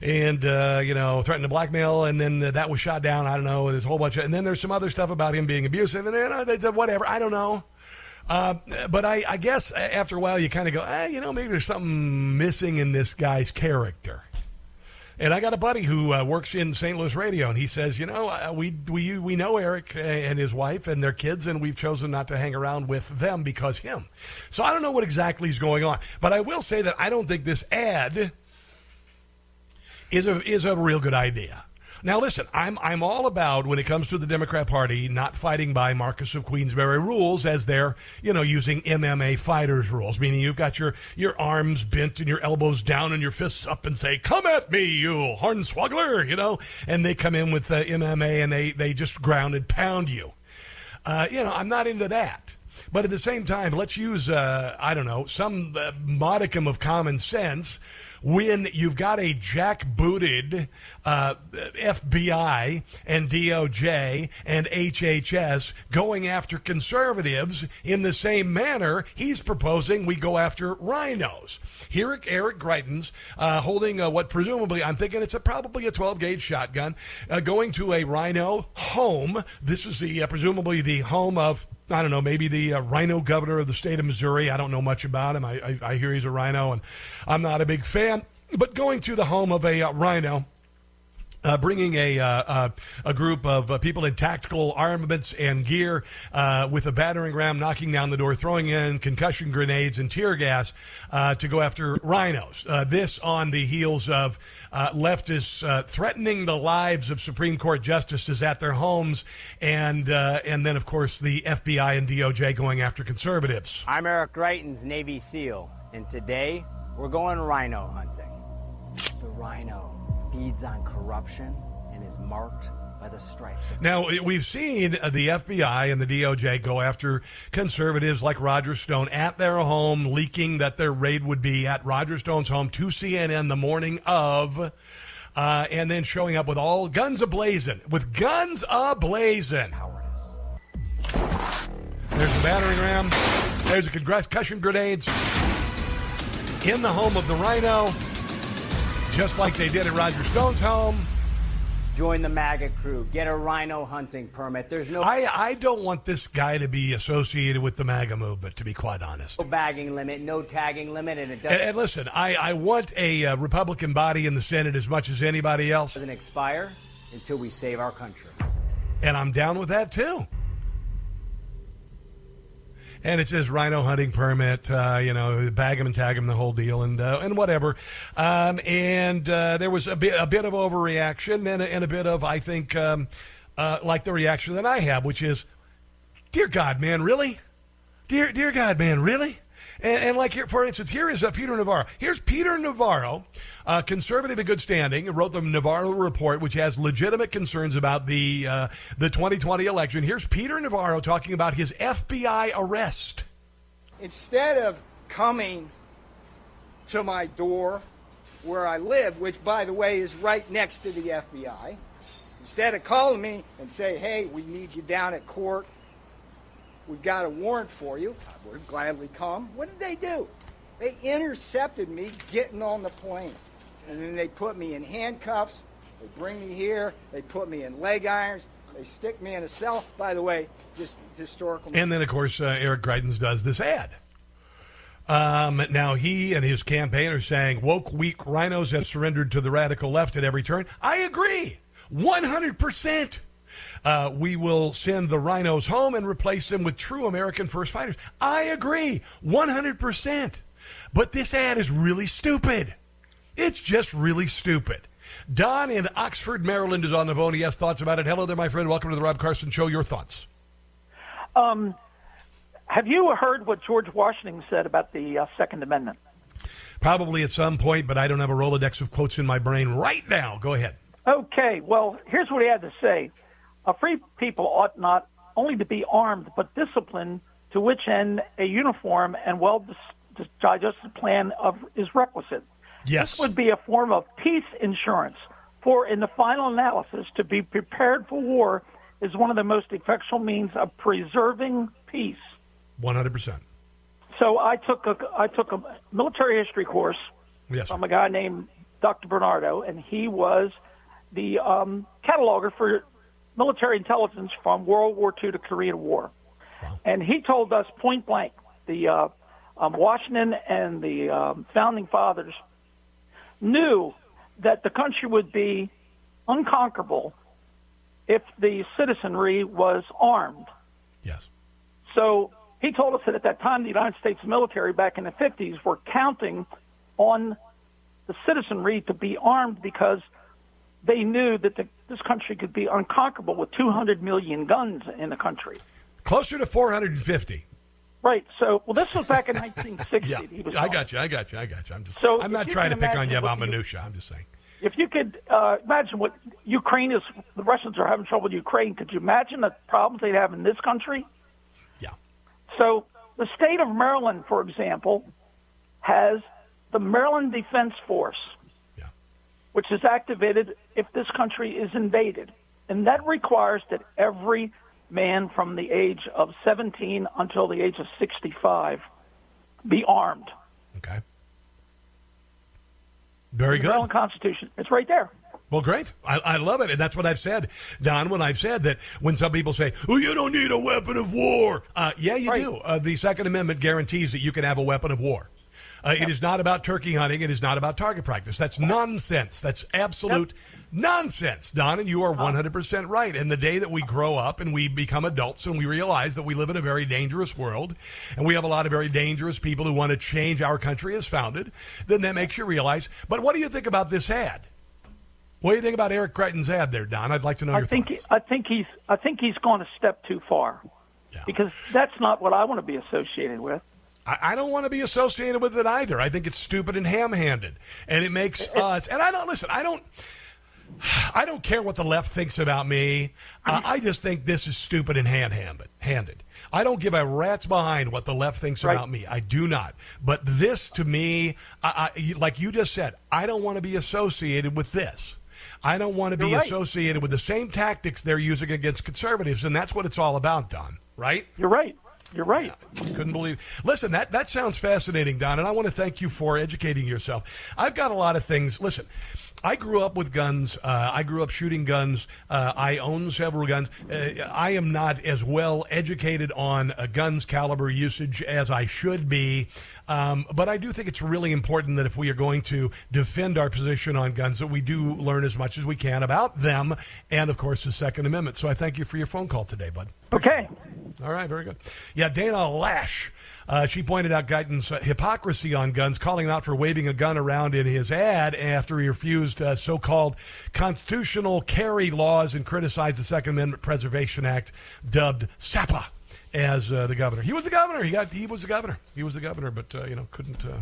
and uh, you know threatened to blackmail, and then that was shot down. I don't know. There's a whole bunch of, and then there's some other stuff about him being abusive, and then uh, whatever. I don't know. Uh, but I, I, guess after a while you kind of go, eh, you know, maybe there's something missing in this guy's character. And I got a buddy who uh, works in St. Louis radio, and he says, you know, uh, we we we know Eric and his wife and their kids, and we've chosen not to hang around with them because him. So I don't know what exactly is going on, but I will say that I don't think this ad is a is a real good idea. Now, listen, I'm I'm all about when it comes to the Democrat Party not fighting by Marquess of Queensberry rules as they're you know using MMA fighters rules, meaning you've got your your arms bent and your elbows down and your fists up and say, "Come at me, you hornswoggler," you know, and they come in with uh, MMA and they they just ground and pound you. Uh, you know, I'm not into that. But at the same time, let's use, uh, I don't know, some uh, modicum of common sense when you've got a jackbooted uh, FBI and DOJ and HHS going after conservatives in the same manner he's proposing we go after rhinos. Here, Eric Greitens uh, holding what presumably, I'm thinking it's a, probably a 12 gauge shotgun, uh, going to a rhino home. This is the uh, presumably the home of I don't know, maybe the uh, rhino governor of the state of Missouri. I don't know much about him. I, I, I, hear he's a rhino, and I'm not a big fan. But going to the home of a uh, rhino uh, bringing a uh, uh, a group of uh, people in tactical armaments and gear uh, with a battering ram, knocking down the door, throwing in concussion grenades and tear gas uh, to go after rhinos. this on the heels of leftists threatening the lives of Supreme Court justices at their homes, and and then of course the FBI and DOJ going after conservatives. I'm Eric Greitens, Navy SEAL, and today we're going rhino hunting. The rhino feeds on corruption and is marked by the stripes Now, we've seen uh, the FBI and the DOJ go after conservatives like Roger Stone at their home, leaking that their raid would be at Roger Stone's home to CNN the morning of, uh, and then showing up with all guns ablazing. With guns ablazing. There's a battering ram. There's a concussion grenades in the home of the Rhino, just like they did at Roger Stone's home. Join the MAGA crew. Get a rhino hunting permit. There's no I, I don't want this guy to be associated with the MAGA movement, to be quite honest. No bagging limit, no tagging limit, and it doesn't, and listen, I, I want a uh, Republican body in the Senate as much as anybody else, doesn't expire until we save our country. and I'm down with that too. And it says rhino hunting permit, uh, you know, bag them and tag them, the whole deal, and uh, and whatever. Um, and uh, there was a bit a bit of overreaction and a, and a bit of, I think, um, uh, like the reaction that I have, which is, dear God, man, really? Dear, dear God, man, really? And, and like here, for instance, here is uh, Peter Navarro. Here's Peter Navarro, uh, conservative in good standing, wrote the Navarro report, which has legitimate concerns about the uh, the 2020 election. Here's Peter Navarro talking about his FBI arrest. instead of coming to my door where I live, which by the way is right next to the FBI, instead of calling me and say, "Hey, we need you down at court. We've got a warrant for you," I would have gladly come. What did they do? They intercepted me getting on the plane, and then they put me in handcuffs. They bring me here. They put me in leg irons. They stick me in a cell. By the way, just historical. And then, of course, uh, Eric Greitens does this ad. Um, now, he and his campaign are saying woke, weak rhinos have surrendered to the radical left at every turn. I agree. 100%. Uh, we will send the rhinos home and replace them with true American first fighters. I agree. 100%. But this ad is really stupid. It's just really stupid. Don in Oxford, Maryland is on the phone. He has thoughts about it. Hello there, my friend. Welcome to the Rob Carson Show. Your thoughts. Um, have you heard what George Washington said about the uh, Second Amendment? Probably at some point, but I don't have a Rolodex of quotes in my brain right now. Go ahead. Okay, well, here's what he had to say. A free people ought not only to be armed, but disciplined, to which end a uniform and well digested plan of is requisite. Yes. This would be a form of peace insurance, for in the final analysis, to be prepared for war is one of the most effectual means of preserving peace. 100%. So I took a I took a military history course Yes. from a guy named Dr. Bernardo, and he was the um, cataloger for military intelligence from World War II to Korean War. And he told us point blank the uh, um, Washington and the um, founding fathers knew that the country would be unconquerable if the citizenry was armed. Yes. So he told us that at that time, the United States military back in the 50s were counting on the citizenry to be armed because they knew that the, this country could be unconquerable with 200 million guns in the country. Closer to 450. Right. So, well, this was back in 1960. Yeah. I got you. I got you. I got you. I'm just. So I'm not trying to pick on you about minutia. I'm just saying. If you could uh, imagine what Ukraine is, the Russians are having trouble with Ukraine. Could you imagine the problems they'd have in this country? Yeah. So the state of Maryland, for example, has the Maryland Defense Force, which is activated if this country is invaded, and that requires that every man from the age of 17 until the age of 65 be armed. Okay. Very The good. Maryland Constitution. It's right there. Well, great. I, I love it. And that's what I've said, Don, when I've said that when some people say, oh, you don't need a weapon of war. Uh, yeah, you do. Uh, the Second Amendment guarantees that you can have a weapon of war. Uh, It is not about turkey hunting. It is not about target practice. That's nonsense. That's absolute nonsense, Don. And you are 100% right. And the day that we grow up and we become adults and we realize that we live in a very dangerous world and we have a lot of very dangerous people who want to change our country as founded, then that makes you realize. But what do you think about this ad? What do you think about Eric Greitens' ad there, Don? I'd like to know I your think thoughts. I think he's I think he's gone a step too far. Because that's not what I want to be associated with. I, I don't want to be associated with it either. I think it's stupid and ham-handed, and it makes us. And I don't listen. I don't. I don't care what the left thinks about me. Uh, I just think this is stupid and hand handed. I don't give a rat's behind what the left thinks Right. about me. I do not. But this, to me, I, I, like you just said, I don't want to be associated with this. I don't want to be right. associated with the same tactics they're using against conservatives, and that's what it's all about, Don. Right? You're right. You're right. Couldn't believe. Listen, that that sounds fascinating, Don, and I want to thank you for educating yourself. I've got a lot of things. Listen, I grew up with guns. Uh, I grew up shooting guns. Uh, I own several guns. Uh, I am not as well educated on uh, guns caliber usage as I should be, um, but I do think it's really important that if we are going to defend our position on guns, that we do learn as much as we can about them, and of course the Second Amendment. So I thank you for your phone call today, bud. Okay. All right, very good. Yeah, Dana Loesch. Uh, she pointed out Greitens' uh, hypocrisy on guns, calling out for waving a gun around in his ad after he refused uh, so called constitutional carry laws and criticized the Second Amendment Preservation Act, dubbed SAPA, as uh, the governor. He was the governor. He got. He was the governor. He was the governor, but uh, you know couldn't. Uh,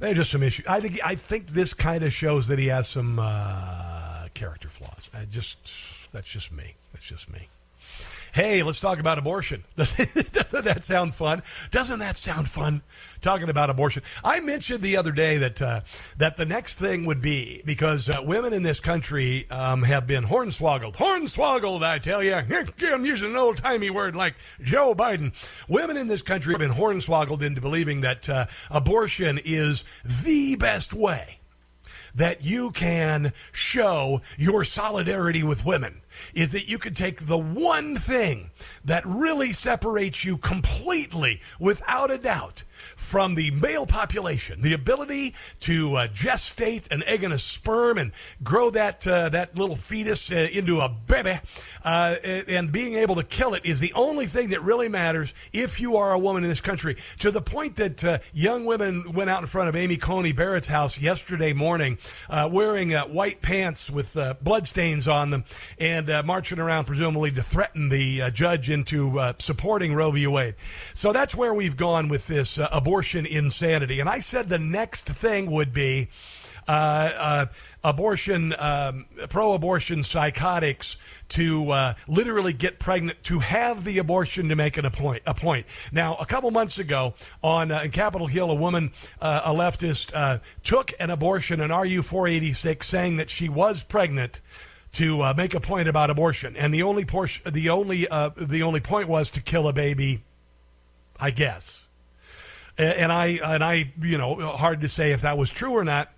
there are just some issues. I think. I think this kind of shows that he has some character flaws. I just. That's just me. That's just me. Hey, let's talk about abortion. Doesn't that sound fun? Doesn't that sound fun? Talking about abortion. I mentioned the other day that uh, that the next thing would be because uh, women in this country um, have been hornswoggled. Hornswoggled, I tell you. I'm using an old timey word like Joe Biden. Women in this country have been hornswoggled into believing that uh, abortion is the best way that you can show your solidarity with women is that you could take the one thing that really separates you completely, without a doubt, from the male population, the ability to uh, gestate an egg and a sperm and grow that uh, that little fetus uh, into a baby, uh, and being able to kill it is the only thing that really matters if you are a woman in this country. To the point that uh, young women went out in front of Amy Coney Barrett's house yesterday morning, uh, wearing white pants with bloodstains on them, and marching around presumably to threaten the judge into supporting Roe v. Wade. So that's where we've gone with this abortion insanity. And I said the next thing would be uh, uh, abortion, um, pro-abortion psychotics to uh, literally get pregnant to have the abortion to make it a point. A point. Now, a couple months ago on uh, in Capitol Hill, a woman, uh, a leftist, uh, took an abortion, an RU 486, saying that she was pregnant to uh, make a point about abortion, and the only portion, the only, the only point was to kill a baby. I guess, and I, and I, you know, hard to say if that was true or not,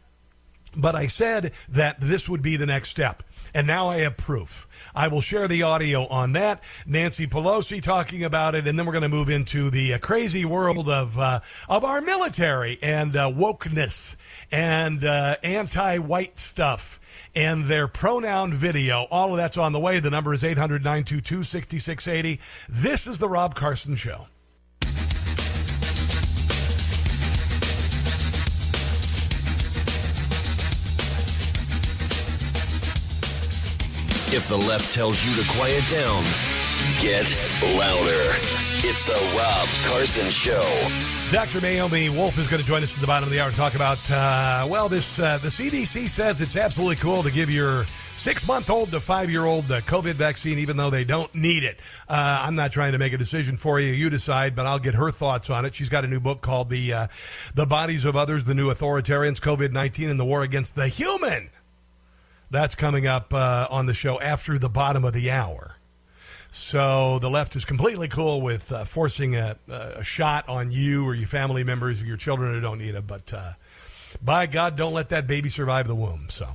but I said that this would be the next step. And now I have proof. I will share the audio on that. Nancy Pelosi talking about it, and then we're going to move into the uh, crazy world of uh, of our military and uh, wokeness and uh, anti-white stuff and their pronoun video. All of that's on the way. The number is 800 922 6680. This is The Rob Carson Show. If the left tells you to quiet down, get louder. It's the Rob Carson Show. Dr. Naomi Wolf is going to join us at the bottom of the hour to talk about, uh, well, this uh, the CDC says it's absolutely cool to give your six month old to five year old the COVID vaccine, even though they don't need it. Uh, I'm not trying to make a decision for you. You decide, but I'll get her thoughts on it. She's got a new book called The, uh, the Bodies of Others, The New Authoritarians, COVID 19, and the War Against the Human. That's coming up uh, on the show after the bottom of the hour. So the left is completely cool with uh, forcing a, a shot on you or your family members or your children who don't need it. But uh, by God, don't let that baby survive the womb. So.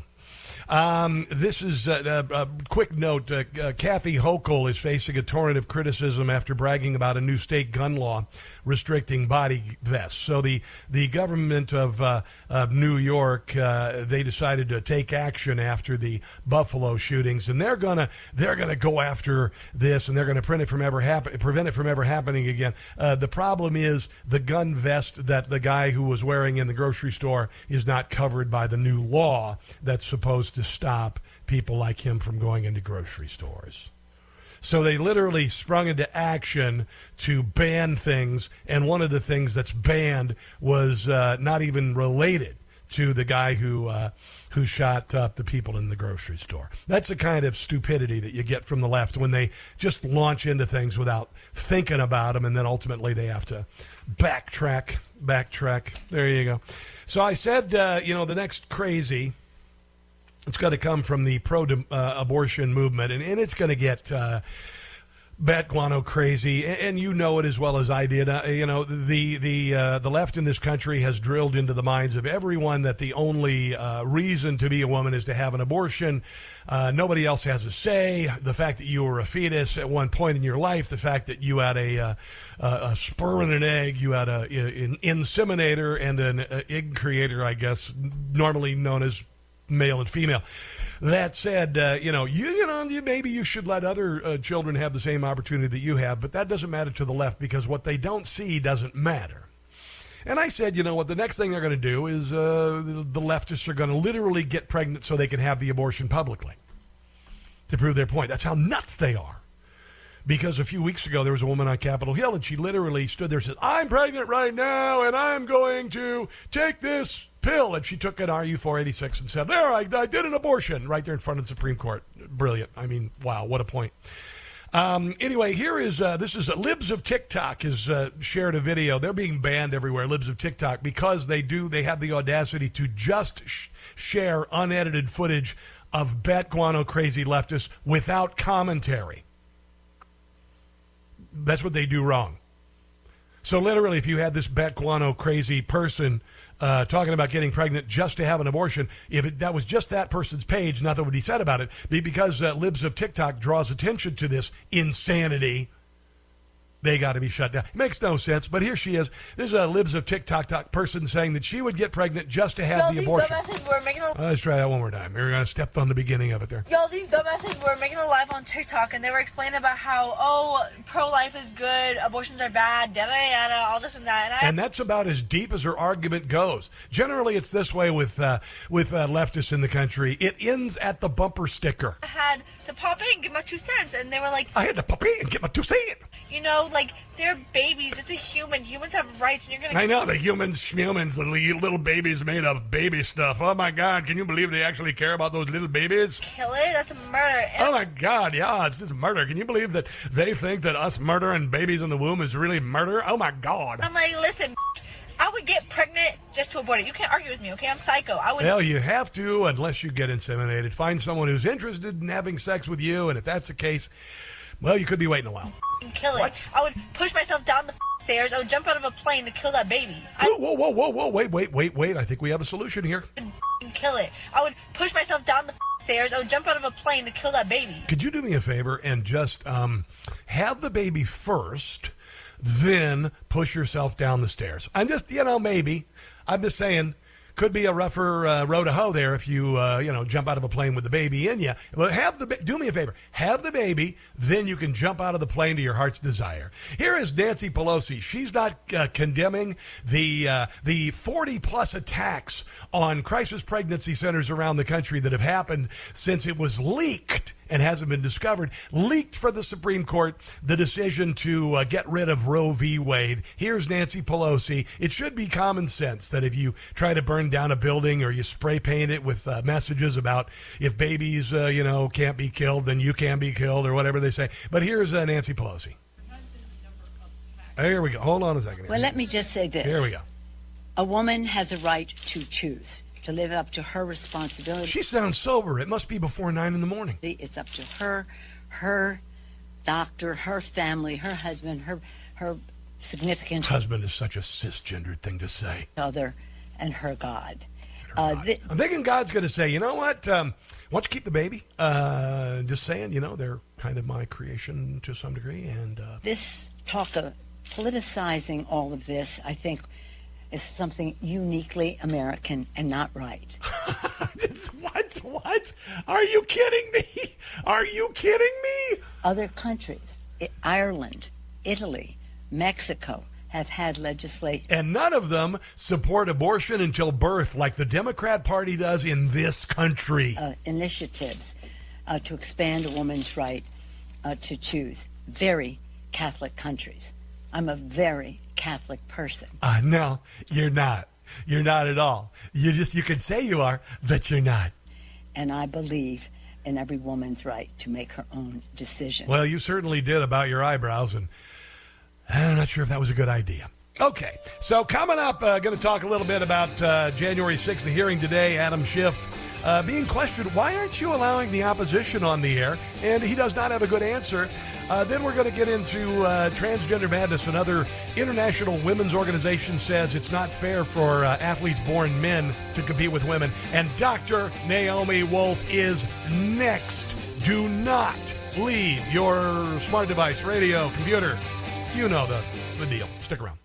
Um, this is uh, a, a quick note. Uh, uh, Kathy Hochul is facing a torrent of criticism after bragging about a new state gun law restricting body vests. So the the government of, uh, of New York uh, they decided to take action after the Buffalo shootings, and they're gonna they're gonna go after this, and they're gonna prevent it from ever happen prevent it from ever happening again. Uh, the problem is the gun vest that the guy who was wearing in the grocery store is not covered by the new law that's supposed to stop people like him from going into grocery stores. So they literally sprung into action to ban things, and one of the things that's banned was uh, not even related to the guy who uh, who shot up the people in the grocery store. That's the kind of stupidity that you get from the left when they just launch into things without thinking about them, and then ultimately they have to backtrack, backtrack. There you go. So I said, uh, you know, the next crazy. It's going to come from the pro-abortion movement, and, and it's going to get uh, bat guano crazy, and you know it as well as I did. Uh, you know the the uh, the left in this country has drilled into the minds of everyone that the only uh, reason to be a woman is to have an abortion. Uh, nobody else has a say. The fact that you were a fetus at one point in your life, the fact that you had a, uh, a sperm and an egg, you had a, an inseminator and an uh, egg creator, I guess, normally known as male and female. That said, uh, you know, you, you know, maybe you should let other uh, children have the same opportunity that you have, but that doesn't matter to the left because what they don't see doesn't matter. And I said, you know what, the next thing they're going to do is uh, the, leftists are going to literally get pregnant so they can have the abortion publicly to prove their point. That's how nuts they are. Because a few weeks ago, there was a woman on Capitol Hill, and she literally stood there and said, I'm pregnant right now, and I'm going to take this pill, and she took an RU486 and said, "There, I, I did an abortion right there in front of the Supreme Court." Brilliant. I mean, wow, what a point. Um, anyway, here is uh, this is uh, Libs of TikTok has uh, shared a video. They're being banned everywhere, Libs of TikTok, because they do they have the audacity to just sh- share unedited footage of bat guano crazy leftists without commentary. That's what they do wrong. So literally, if you had this bat guano crazy person uh, talking about getting pregnant just to have an abortion, if it, that was just that person's page, nothing would be said about it. Because uh, Libs of TikTok draws attention to this insanity they got to be shut down. It makes no sense, but here she is. This is a Libs of TikTok talk person saying that she would get pregnant just to have the abortion. Were making a- uh, let's try that one more time. We're going to step on the beginning of it there. Yo, these dumbasses were making a live on TikTok and they were explaining about how, oh, pro life is good, abortions are bad, yada yada, all this and that. And, I- and that's about as deep as her argument goes. Generally, it's this way with uh, with uh, leftists in the country. It ends at the bumper sticker. I had to pop in and give my two cents, and they were like, I had to pop in and get my two cents. You know, like they're babies. It's a human. Humans have rights, and you're gonna. I know the humans, humans, the little babies made of baby stuff. Oh my God! Can you believe they actually care about those little babies? Kill it. That's murder. And oh my God! Yeah, it's just murder. Can you believe that they think that us murdering babies in the womb is really murder? Oh my God! I'm like, listen. I would get pregnant just to abort it. You can't argue with me, okay? I'm psycho. I would. Well, you have to unless you get inseminated. Find someone who's interested in having sex with you, and if that's the case, well, you could be waiting a while. Kill it. What? I would push myself down the stairs. I would jump out of a plane to kill that baby. I Whoa, whoa, whoa, whoa, whoa! Wait, wait, wait, wait! I think we have a solution here. kill it. I would push myself down the stairs. I would jump out of a plane to kill that baby. Could you do me a favor and just um, have the baby first, then push yourself down the stairs? I'm just, you know, maybe. I'm just saying, could be a rougher uh, road to hoe there if you, uh, you know, jump out of a plane with the baby in you. But have the do me a favor, have the baby, then you can jump out of the plane to your heart's desire. Here is Nancy Pelosi. She's not uh, condemning the uh, the 40 plus attacks on crisis pregnancy centers around the country that have happened since it was leaked and hasn't been discovered, leaked for the Supreme Court the decision to uh, get rid of Roe v. Wade. Here's Nancy Pelosi. It should be common sense that if you try to burn down a building or you spray paint it with uh, messages about if babies, uh, you know, can't be killed, then you can be killed or whatever they say. But here's uh, Nancy Pelosi. Here we go. Hold on a second. Well, let me just say this. Here we go. A woman has a right to choose, to live up to her responsibility. She sounds sober. It must be before nine in the morning. It's up to her, her doctor, her family, her husband, her her significant Husband is such a cisgendered thing to say. other, and her God. Uh, thi- I'm thinking God's going to say, you know what? Um, why don't you keep the baby? Uh, just saying, you know, they're kind of my creation to some degree, and uh, this talk of politicizing all of this, I think, is something uniquely American and not right. what? What? Are you kidding me? Are you kidding me? Other countries, Ireland, Italy, Mexico, have had legislation. And none of them support abortion until birth, like the Democrat Party does in this country. uh, initiatives uh, to expand a woman's right uh, to choose. Very Catholic countries. I'm a very Catholic person. Uh, no, you're not. You're not at all. You just you can say you are, but you're not. And I believe in every woman's right to make her own decision. Well, you certainly did about your eyebrows, and I'm not sure if that was a good idea. Okay, so coming up, uh, going to talk a little bit about uh, January 6th, the hearing today. Adam Schiff uh, being questioned, why aren't you allowing the opposition on the air? And he does not have a good answer. Uh, then we're going to get into uh, transgender madness. Another international women's organization says it's not fair for uh, athletes born men to compete with women. And Dr. Naomi Wolf is next. Do not leave your smart device, radio, computer. You know the, the deal. Stick around.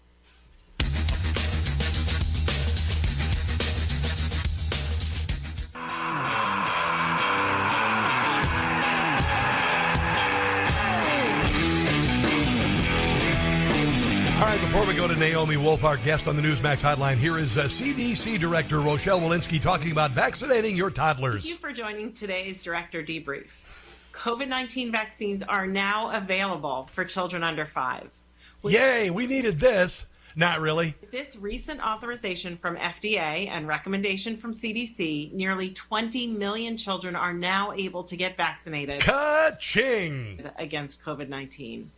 Before we go to Naomi Wolf, our guest on the Newsmax hotline, here is uh, CDC Director Rochelle Walensky talking about vaccinating your toddlers. Thank you for joining today's Director Debrief. COVID 19 vaccines are now available for children under five. With Yay, we needed this. Not really. This recent authorization from FDA and recommendation from CDC, nearly 20 million children are now able to get vaccinated Ka-ching! against COVID 19.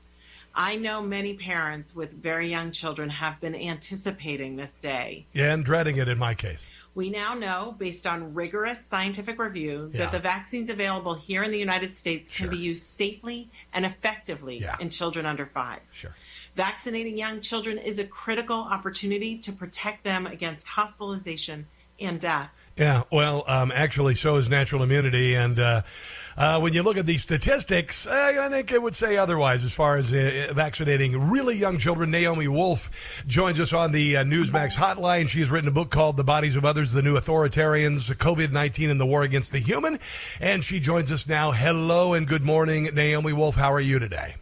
I know many parents with very young children have been anticipating this day. Yeah, and dreading it in my case. We now know, based on rigorous scientific review, Yeah. that the vaccines available here in the United States can be used safely and effectively Yeah. in children under five. Sure. Vaccinating young children is a critical opportunity to protect them against hospitalization and death. Yeah, well, um, actually, so is natural immunity. And uh, uh, when you look at these statistics, I, I think it would say otherwise as far as uh, vaccinating really young children. Naomi Wolf joins us on the uh, Newsmax hotline. She's written a book called The Bodies of Others, The New Authoritarians, COVID 19 and the War Against the Human. And she joins us now. Hello and good morning, Naomi Wolf. How are you today?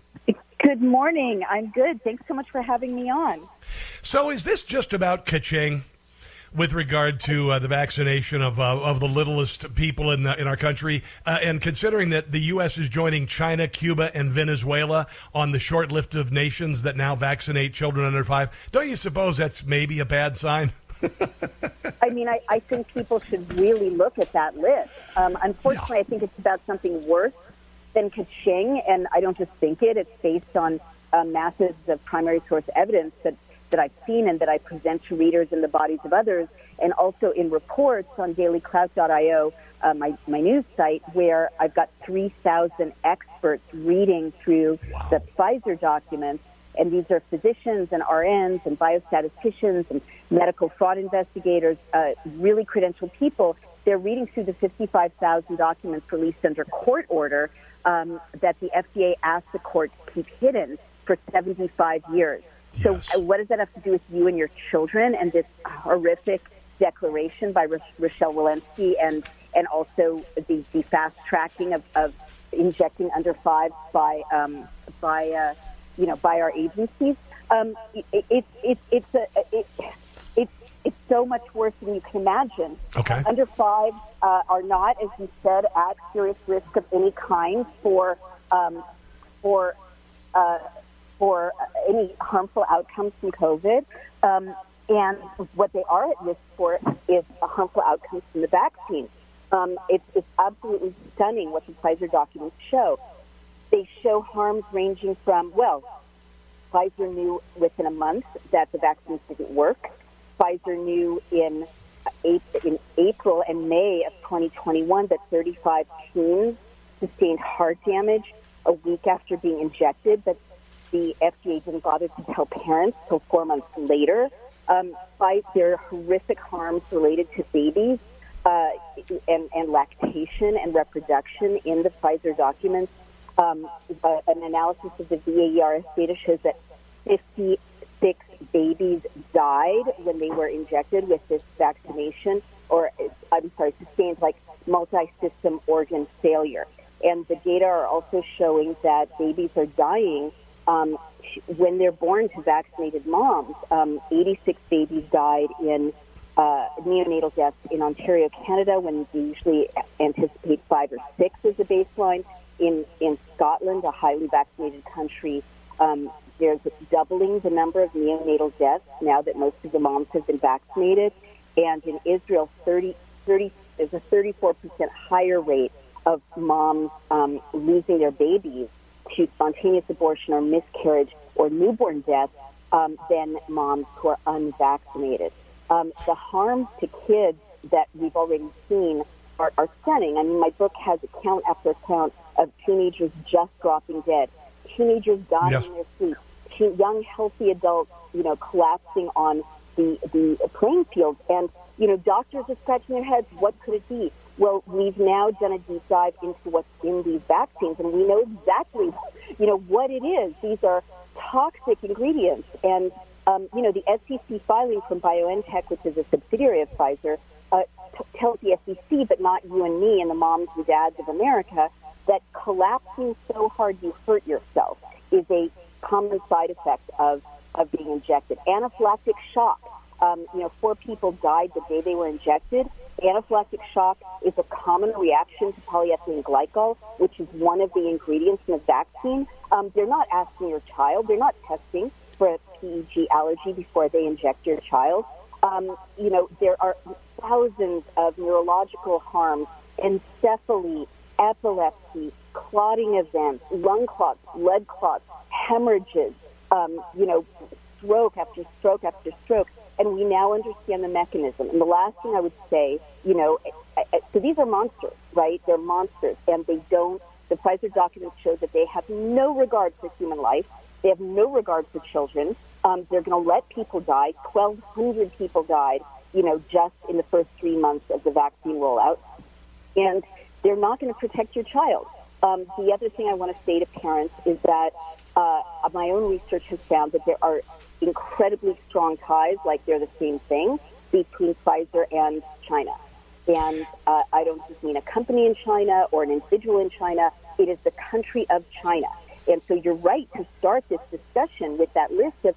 Good morning. I'm good. Thanks so much for having me on. So, is this just about Kaching with regard to uh, the vaccination of uh, of the littlest people in the, in our country, uh, and considering that the U.S. is joining China, Cuba, and Venezuela on the short list of nations that now vaccinate children under five, don't you suppose that's maybe a bad sign? I mean, I, I think people should really look at that list. Um, unfortunately, I think it's about something worse than Kaching, and I don't just think it. It's based on uh, masses of primary source evidence that, that I've seen and that I present to readers in the bodies of others, and also in reports on dailyclout.io, uh, my, my news site, where I've got 3,000 experts reading through the Pfizer documents and these are physicians and RNs and biostatisticians and medical fraud investigators, uh, really credentialed people. They're reading through the 55,000 documents released under court order um, that the FDA asked the court to keep hidden for 75 years. So, uh, what does that have to do with you and your children and this horrific declaration by Ro- Rochelle Walensky and and also the, the fast tracking of, of injecting under five by um, by uh, you know by our agencies. Um, it, it, it, it's a it, it's it's so much worse than you can imagine. Okay. Under five uh, are not, as you said, at serious risk of any kind for um, for uh, for any harmful outcomes from COVID. Um, and what they are at risk for is harmful outcomes from the vaccine. Um, it's, it's absolutely stunning what the Pfizer documents show. They show harms ranging from, well, Pfizer knew within a month that the vaccines didn't work. Pfizer knew in, in April and May of 2021 that 35 teens sustained heart damage a week after being injected, but the FDA didn't bother to tell parents until four months later. Um, by their horrific harms related to babies uh, and, and lactation and reproduction in the Pfizer documents. Um, an analysis of the VAERS data shows that 56 babies died when they were injected with this vaccination, or I'm sorry, sustained like multi-system organ failure. And the data are also showing that babies are dying um, when they're born to vaccinated moms. Um, 86 babies died in uh, neonatal deaths in Ontario, Canada, when we usually anticipate five or six as a baseline. In in Scotland, a highly vaccinated country, um, there's doubling the number of neonatal deaths now that most of the moms have been vaccinated. And in Israel, 30, 30, there's a 34% higher rate of moms um, losing their babies to spontaneous abortion or miscarriage or newborn death um, than moms who are unvaccinated. Um, the harms to kids that we've already seen are, are stunning. I mean, my book has account after account of teenagers just dropping dead, teenagers dying Yes. in their sleep, teen, young healthy adults, you know, collapsing on the the playing field, and you know, doctors are scratching their heads. What could it be? Well, we've now done a deep dive into what's in these vaccines, and we know exactly, you know, what it is. These are toxic ingredients, and um, you know, the SEC filing from BioNTech, which is a subsidiary of Pfizer, uh, t- tells the SEC, but not you and me and the moms and dads of America, that collapsing so hard you hurt yourself is a common side effect of, of being injected. Anaphylactic shock. Um, you know, four people died the day they were injected. Anaphylactic shock is a common reaction to polyethylene glycol, which is one of the ingredients in the vaccine. Um, they're not asking your child, they're not testing for a PEG allergy before they inject your child. Um, you know, there are thousands of neurological harms, encephaly, epilepsy, clotting events, lung clots, blood clots, hemorrhages, um, you know, stroke after stroke after stroke. And we now understand the mechanism. And the last thing I would say, you know, I- I- so these are monsters, right? They're monsters, and they don't. The Pfizer documents show that they have no regard for human life. They have no regard for children. Um, they're going to let people die. 1,200 people died, you know, just in the first three months of the vaccine rollout. And they're not going to protect your child. Um, the other thing I want to say to parents is that uh, my own research has found that there are incredibly strong ties, like they're the same thing, between Pfizer and China. And uh, I don't just mean a company in China or an individual in China. It is the country of China. And so you're right to start this discussion with that list of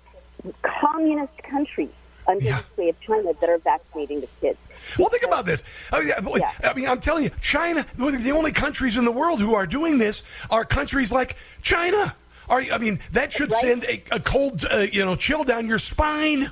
communist countries under the sway of China that are vaccinating the kids. Well, think about this. I mean, boy, I mean, I'm telling you, China. The only countries in the world who are doing this are countries like China. Are I mean, that should send a, a cold, uh, you know, chill down your spine.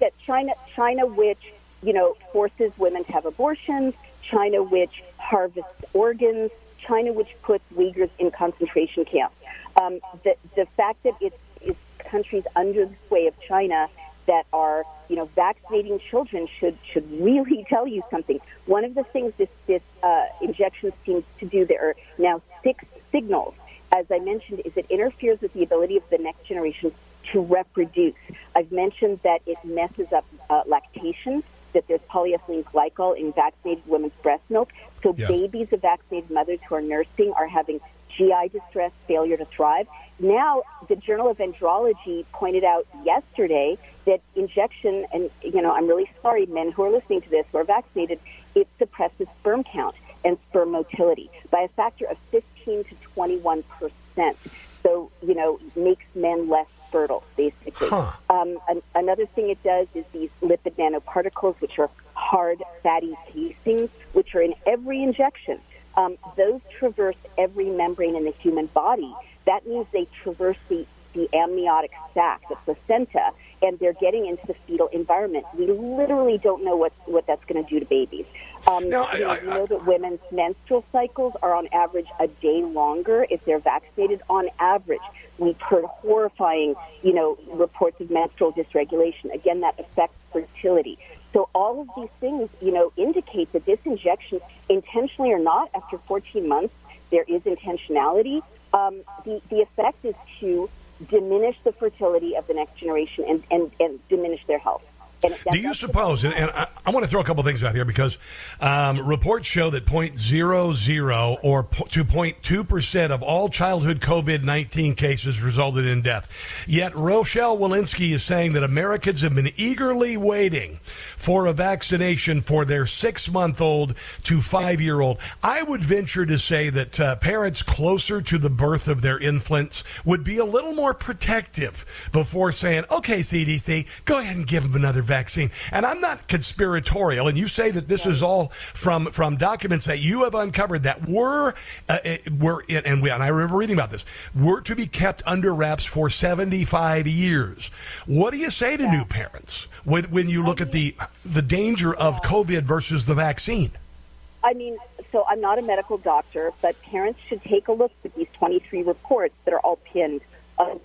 that China, China, which you know forces women to have abortions, China, which harvests organs, China, which puts Uyghurs in concentration camps. Um, the the fact that it's, it's countries under the sway of China that are you know vaccinating children should should really tell you something. One of the things this this uh, injection seems to do, there are now six signals. As I mentioned, is it interferes with the ability of the next generation to reproduce. I've mentioned that it messes up uh, lactation, that there's polyethylene glycol in vaccinated women's breast milk. So Yes. babies of vaccinated mothers who are nursing are having GI distress, failure to thrive. Now, the Journal of Andrology pointed out yesterday that injection, and you know, I'm really sorry, men who are listening to this who are vaccinated, it suppresses sperm count and sperm motility by a factor of 15 to 21 percent. So, you know, makes men less fertile, basically. Um, an, another thing it does is these lipid nanoparticles, which are hard, fatty casings, which are in every injection. Um, those traverse every membrane in the human body. That means they traverse the, the amniotic sac, the placenta, and they're getting into the fetal environment. We literally don't know what, what that's going to do to babies. Um, you know, we know that women's menstrual cycles are on average a day longer if they're vaccinated. On average, we've heard horrifying, you know, reports of menstrual dysregulation. Again, that affects fertility. So all of these things, you know, indicate that this injection, intentionally or not, after 14 months, there is intentionality. Um, the, the effect is to diminish the fertility of the next generation and, and, and diminish their health. Do you suppose, and, and I, I want to throw a couple things out here because um, reports show that 0.00 or po- to 0.2 percent of all childhood COVID 19 cases resulted in death. Yet Rochelle Walensky is saying that Americans have been eagerly waiting for a vaccination for their six month old to five year old. I would venture to say that uh, parents closer to the birth of their infants would be a little more protective before saying, okay, CDC, go ahead and give them another vaccine. And I'm not conspiratorial, and you say that this is all from from documents that you have uncovered that were uh, uh, were and we and I remember reading about this were to be kept under wraps for 75 years. What do you say to new parents when when you look at the the danger of COVID versus the vaccine? I mean, so I'm not a medical doctor, but parents should take a look at these 23 reports that are all pinned on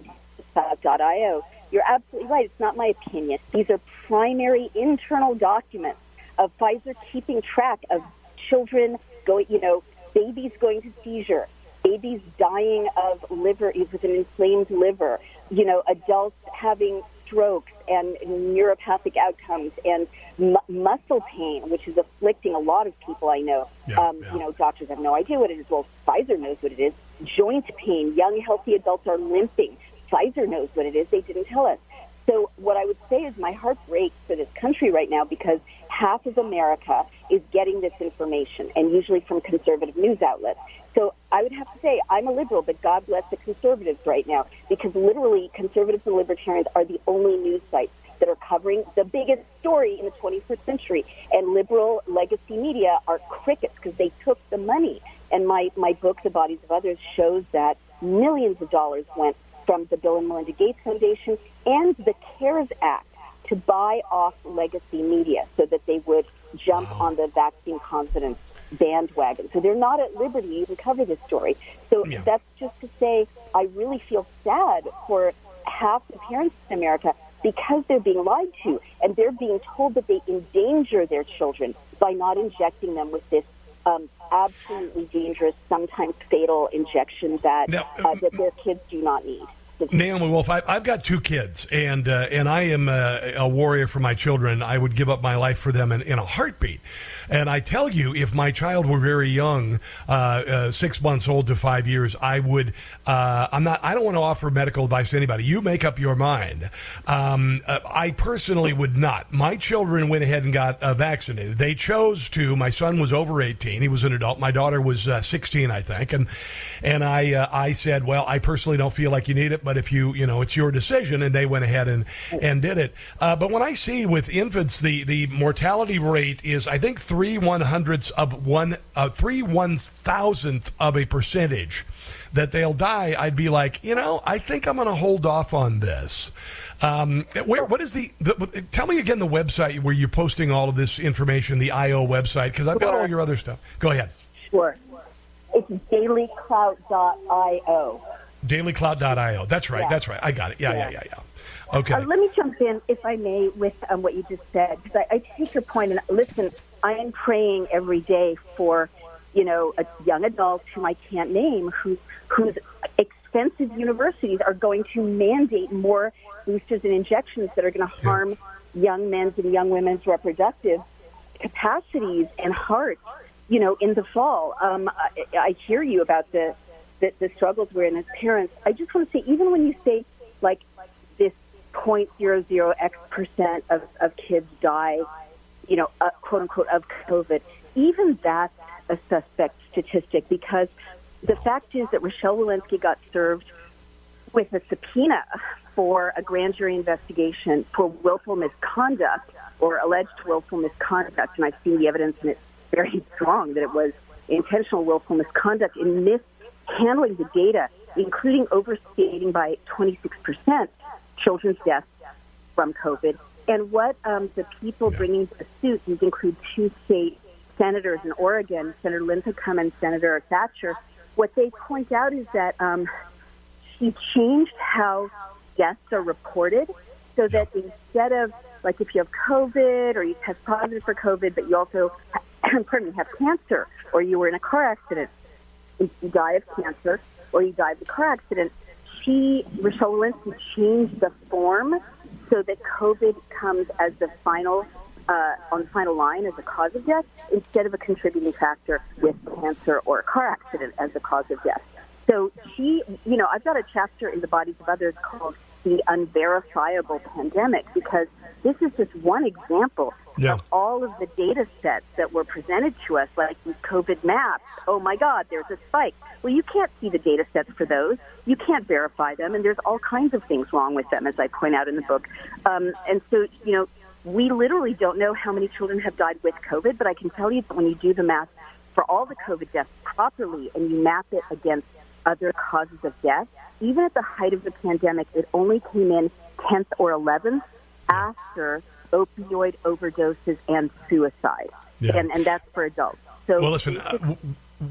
.io. You're absolutely right. It's not my opinion. These are primary internal documents of Pfizer keeping track of children going, you know, babies going to seizure, babies dying of liver with an inflamed liver, you know, adults having strokes and neuropathic outcomes and mu- muscle pain, which is afflicting a lot of people I know. um, You know, doctors have no idea what it is. Well, Pfizer knows what it is. Joint pain. Young, healthy adults are limping. Pfizer knows what it is. They didn't tell us. So what I would say is my heart breaks for this country right now because half of America is getting this information, and usually from conservative news outlets. So I would have to say I'm a liberal, but God bless the conservatives right now because literally conservatives and libertarians are the only news sites that are covering the biggest story in the 21st century. And liberal legacy media are crickets because they took the money. And my, my book, The Bodies of Others, shows that millions of dollars went from the Bill and Melinda Gates Foundation and the CARES Act to buy off legacy media so that they would jump on the vaccine confidence bandwagon. So they're not at liberty to even cover this story. So that's just to say, I really feel sad for half the parents in America because they're being lied to and they're being told that they endanger their children by not injecting them with this um, absolutely dangerous, sometimes fatal injection that, Now, uh, that their kids do not need. Naomi Wolf, I, I've got two kids, and uh, and I am a, a warrior for my children. I would give up my life for them in, in a heartbeat. And I tell you, if my child were very young, uh, uh, six months old to five years, I would. Uh, I'm not. I don't want to offer medical advice to anybody. You make up your mind. Um, uh, I personally would not. My children went ahead and got uh, vaccinated. They chose to. My son was over 18. He was an adult. My daughter was 16, I think. And and I I said, well, I personally don't feel like you need it, but if you you know it's your decision, and they went ahead and and did it. Uh, but when I see with infants, the the mortality rate is I think three one hundredths of one uh, three one thousandth of a percentage that they'll die. I'd be like, you know, I think I'm going to hold off on this. Um, where, what is the, the? Tell me again the website where you're posting all of this information, the IO website, because I've got all your other stuff. Go ahead. Sure. It's dailyclout.io. dailyclout.io. That's right. Yeah. That's right. I got it. Yeah, yeah, yeah, yeah. Okay. Uh, let me jump in, if I may, with um, what you just said, because I, I take your point. And listen, I am praying every day for, you know, a young adult whom I can't name, who, whose expensive universities are going to mandate more boosters and injections that are going to harm young men's and young women's reproductive capacities and hearts, you know, in the fall. Um, I, I hear you about the, the, the struggles we're in as parents. I just want to say, even when you say, like, this 0.00 X percent of, of kids die, you know, uh, quote unquote, of COVID, even that's a suspect statistic because the fact is that Rochelle Walensky got served with a subpoena for a grand jury investigation for willful misconduct or alleged willful misconduct. And I've seen the evidence, and it's very strong that it was intentional willful misconduct in mishandling the data, including overstating by 26% children's deaths from COVID. And what um, the people bringing the suit, these include two state senators in Oregon, Senator Linthicum and Senator Thatcher, what they point out is that um, she changed how deaths are reported so that instead of like if you have COVID or you test positive for COVID, but you also pardon me, have cancer or you were in a car accident, if you die of cancer or you die of a car accident, she, Rochelle Walensky, changed the form so that COVID comes as the final, uh, on the final line as a cause of death instead of a contributing factor with cancer or a car accident as the cause of death. So she, you know, I've got a chapter in the Bodies of Others called The Unverifiable Pandemic because this is just one example Yeah. of all of the data sets that were presented to us, like these COVID maps. Oh my God, there's a spike. Well, you can't see the data sets for those. You can't verify them, and there's all kinds of things wrong with them, as I point out in the book. Um, and so, you know, we literally don't know how many children have died with COVID, but I can tell you that when you do the math for all the COVID deaths properly and you map it against other causes of death, even at the height of the pandemic, it only came in 10th or 11th after opioid overdoses and suicide. Yeah. And, and that's for adults. So well, listen, uh,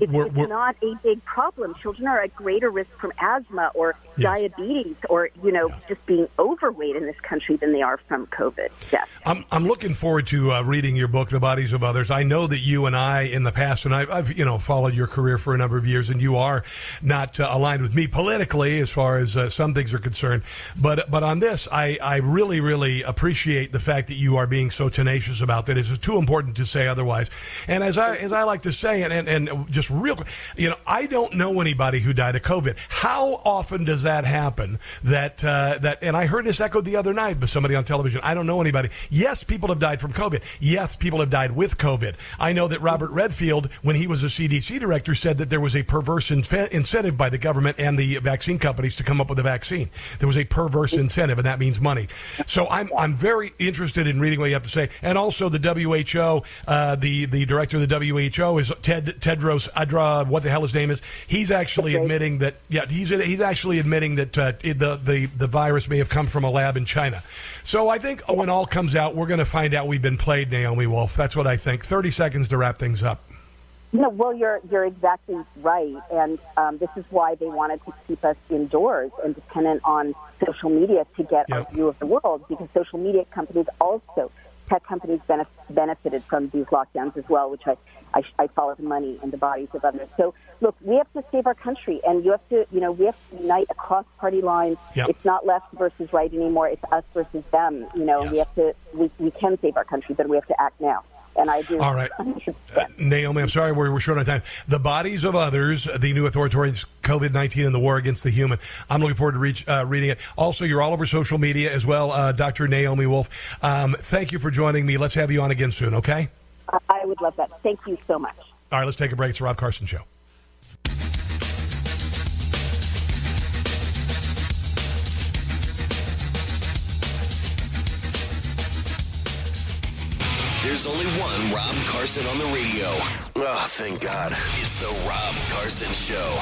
it's, we're, it's we're, not a big problem. Children are at greater risk from asthma or diabetes or, you know, just being overweight in this country than they are from COVID. Yes. I'm, I'm looking forward to uh, reading your book, The Bodies of Others. I know that you and I, in the past, and I've, I've you know followed your career for a number of years, and you are not uh, aligned with me politically as far as uh, some things are concerned. But but on this, I, I really really appreciate the fact that you are being so tenacious about that. It's too important to say otherwise. And as I as I like to say, and and, and just real, quick, you know, I don't know anybody who died of COVID. How often does that happen? That uh, that, and I heard this echoed the other night by somebody on television. I don't know anybody. Yes, people have died from COVID. Yes, people have died with COVID. I know that Robert Redfield, when he was a CDC director, said that there was a perverse infe- incentive by the government and the vaccine companies to come up with a vaccine. There was a perverse incentive, and that means money. So I'm I'm very interested in reading what you have to say, and also the WHO, uh, the the director of the WHO is Ted Tedros Adra, what the hell his name is. He's actually admitting that yeah, he's he's actually admitting that uh, the the the virus may have come from a lab in China. So I think when all comes out, we're going to find out we've been played, Naomi Wolf. That's what I think. Thirty seconds to wrap things up. No, well, you're you're exactly right, and um, this is why they wanted to keep us indoors and dependent on social media to get our view of the world. Because social media companies also, tech companies benef- benefited from these lockdowns as well, which I, I I follow the money and the bodies of others. So look, we have to save our country, and you have to, you know, we have to unite across party lines. Yep. It's not left versus right anymore; it's us versus them. You know, we have to, we, we can save our country, but we have to act now. And I do. All right. Uh, Naomi, I'm sorry we're, we're short on time. The Bodies of Others, the new authoritarian COVID 19 and the war against the human. I'm looking forward to reach, uh, reading it. Also, you're all over social media as well, uh, Dr. Naomi Wolf. Um, thank you for joining me. Let's have you on again soon, okay? I- I would love that. Thank you so much. All right, let's take a break. It's the Rob Carson Show. There's only one Rob Carson on the radio. Oh, thank God. It's the Rob Carson Show.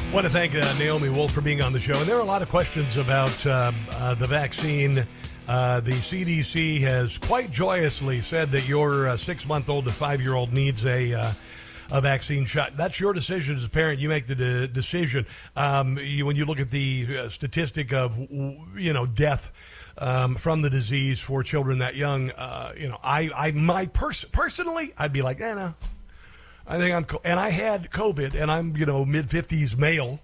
I want to thank uh, Naomi Wolf for being on the show. And there are a lot of questions about uh, uh, the vaccine. Uh, the CDC has quite joyously said that your uh, six month old to five year old needs a. Uh, a vaccine shot. That's your decision as a parent. You make the de- decision. Um, you, when you look at the statistic of you know death um, from the disease for children that young, uh, you know, I I my pers- personally I'd be like, eh, no, I think I'm, co- and I had COVID, and I'm, you know, mid fifties male,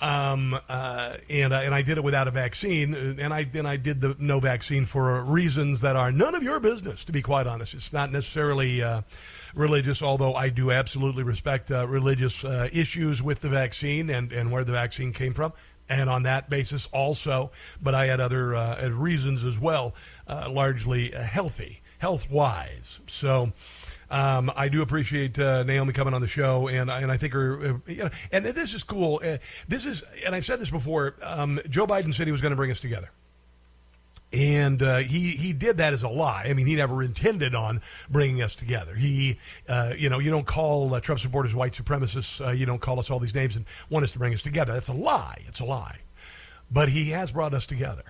um, uh, and I- and I did it without a vaccine, and I and I did the no vaccine for reasons that are none of your business. To be quite honest, it's not necessarily uh, religious, although I do absolutely respect uh, religious uh, issues with the vaccine and and where the vaccine came from. And on that basis, also, but I had other uh, reasons as well, uh, largely healthy, health wise. So, um, I do appreciate uh, Naomi coming on the show, and and I think her, uh, you know, and this is cool. Uh, this is, and I've said this before. Um, Joe Biden said he was going to bring us together, and uh, he he did that as a lie. I mean, he never intended on bringing us together. He, uh, you know, you don't call uh, Trump supporters white supremacists. Uh, you don't call us all these names and want us to bring us together. That's a lie. It's a lie. But he has brought us together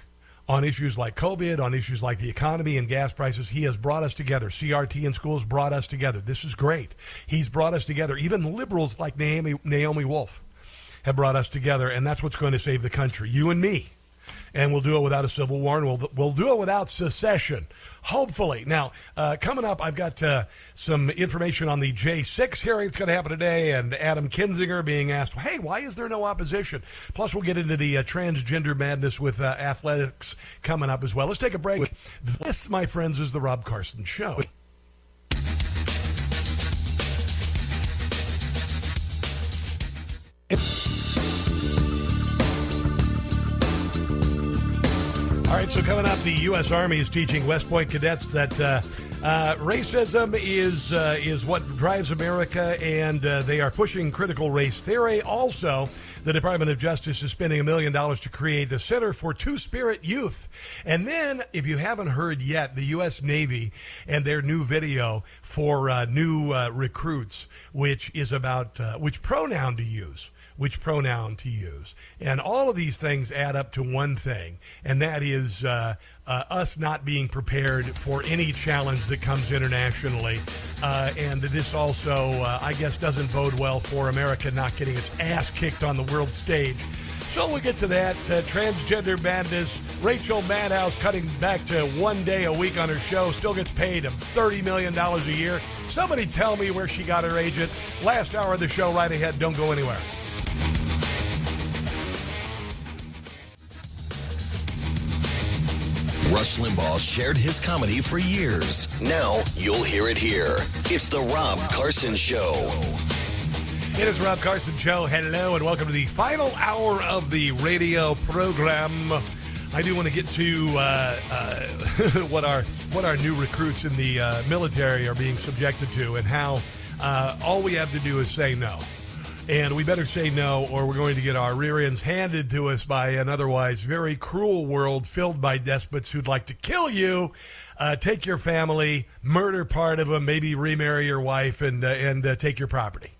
on issues like COVID, on issues like the economy and gas prices. He has brought us together. CRT in schools brought us together. This is great. He's brought us together. Even liberals like Naomi, Naomi Wolf have brought us together, and that's what's going to save the country. You and me. And we'll do it without a civil war, and we'll, we'll do it without secession. Hopefully. Now, uh, coming up, I've got uh, some information on the J6 hearing that's going to happen today, and Adam Kinzinger being asked, hey, why is there no opposition? Plus, we'll get into the uh, transgender madness with uh, athletics coming up as well. Let's take a break. This, my friends, is the Rob Carson Show. All right, so coming up, the U.S. Army is teaching West Point cadets that uh, Uh, racism is uh, is what drives America, and uh, they are pushing critical race theory. Also, the Department of Justice is spending a million dollars to create a center for Two Spirit Youth. And then, if you haven't heard yet, the U.S. Navy and their new video for uh, new uh, recruits, which is about which pronoun to use which pronoun to use. And all of these things add up to one thing, and that is uh, uh, us not being prepared for any challenge that comes internationally. Uh, and this also, uh, I guess, doesn't bode well for America not getting its ass kicked on the world stage. So we'll get to that. Uh, transgender madness. Rachel Maddow cutting back to one day a week on her show. Still gets paid $30 million a year. Somebody tell me where she got her agent. Last hour of the show, right ahead. Don't go anywhere. Rush Limbaugh shared his comedy for years. Now you'll hear it here. It's the Rob Carson Show. It is Rob Carson Show. Hello and welcome to the final hour of the radio program. I do want to get to uh, uh, what our what our new recruits in the uh, military are being subjected to, and how uh, all we have to do is say no. And we better say no, or we're going to get our rear ends handed to us by an otherwise very cruel world filled by despots who'd like to kill you, uh, take your family, murder part of them, maybe remarry your wife, and uh, and uh, take your property.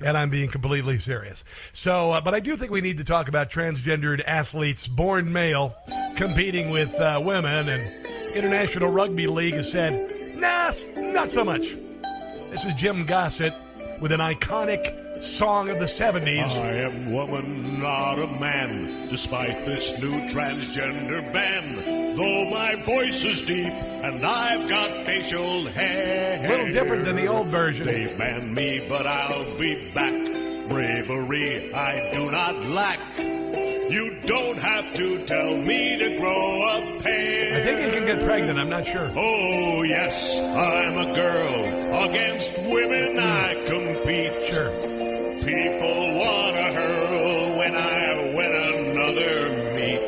And I'm being completely serious. So, uh, but I do think we need to talk about transgendered athletes, born male, competing with uh, women. And International Rugby League has said, nah, not so much. This is Jim Gossett with an iconic song of the 70s. I am woman, not a man, despite this new transgender ban. Though my voice is deep and I've got facial hair. A little different than the old version. They ban me, but I'll be back. Bravery I do not lack. You don't have to tell me to grow a pair. I think you can get pregnant. I'm not sure. Oh, yes, I'm a girl. Against women I compete. Sure. People wanna hurl when I win another meet.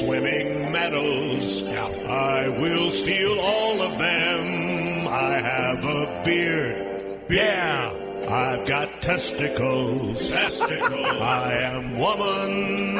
Swimming medals. Yeah. I will steal all of them. I have a beard. Yeah. I've got testicles. Testicles. I am woman.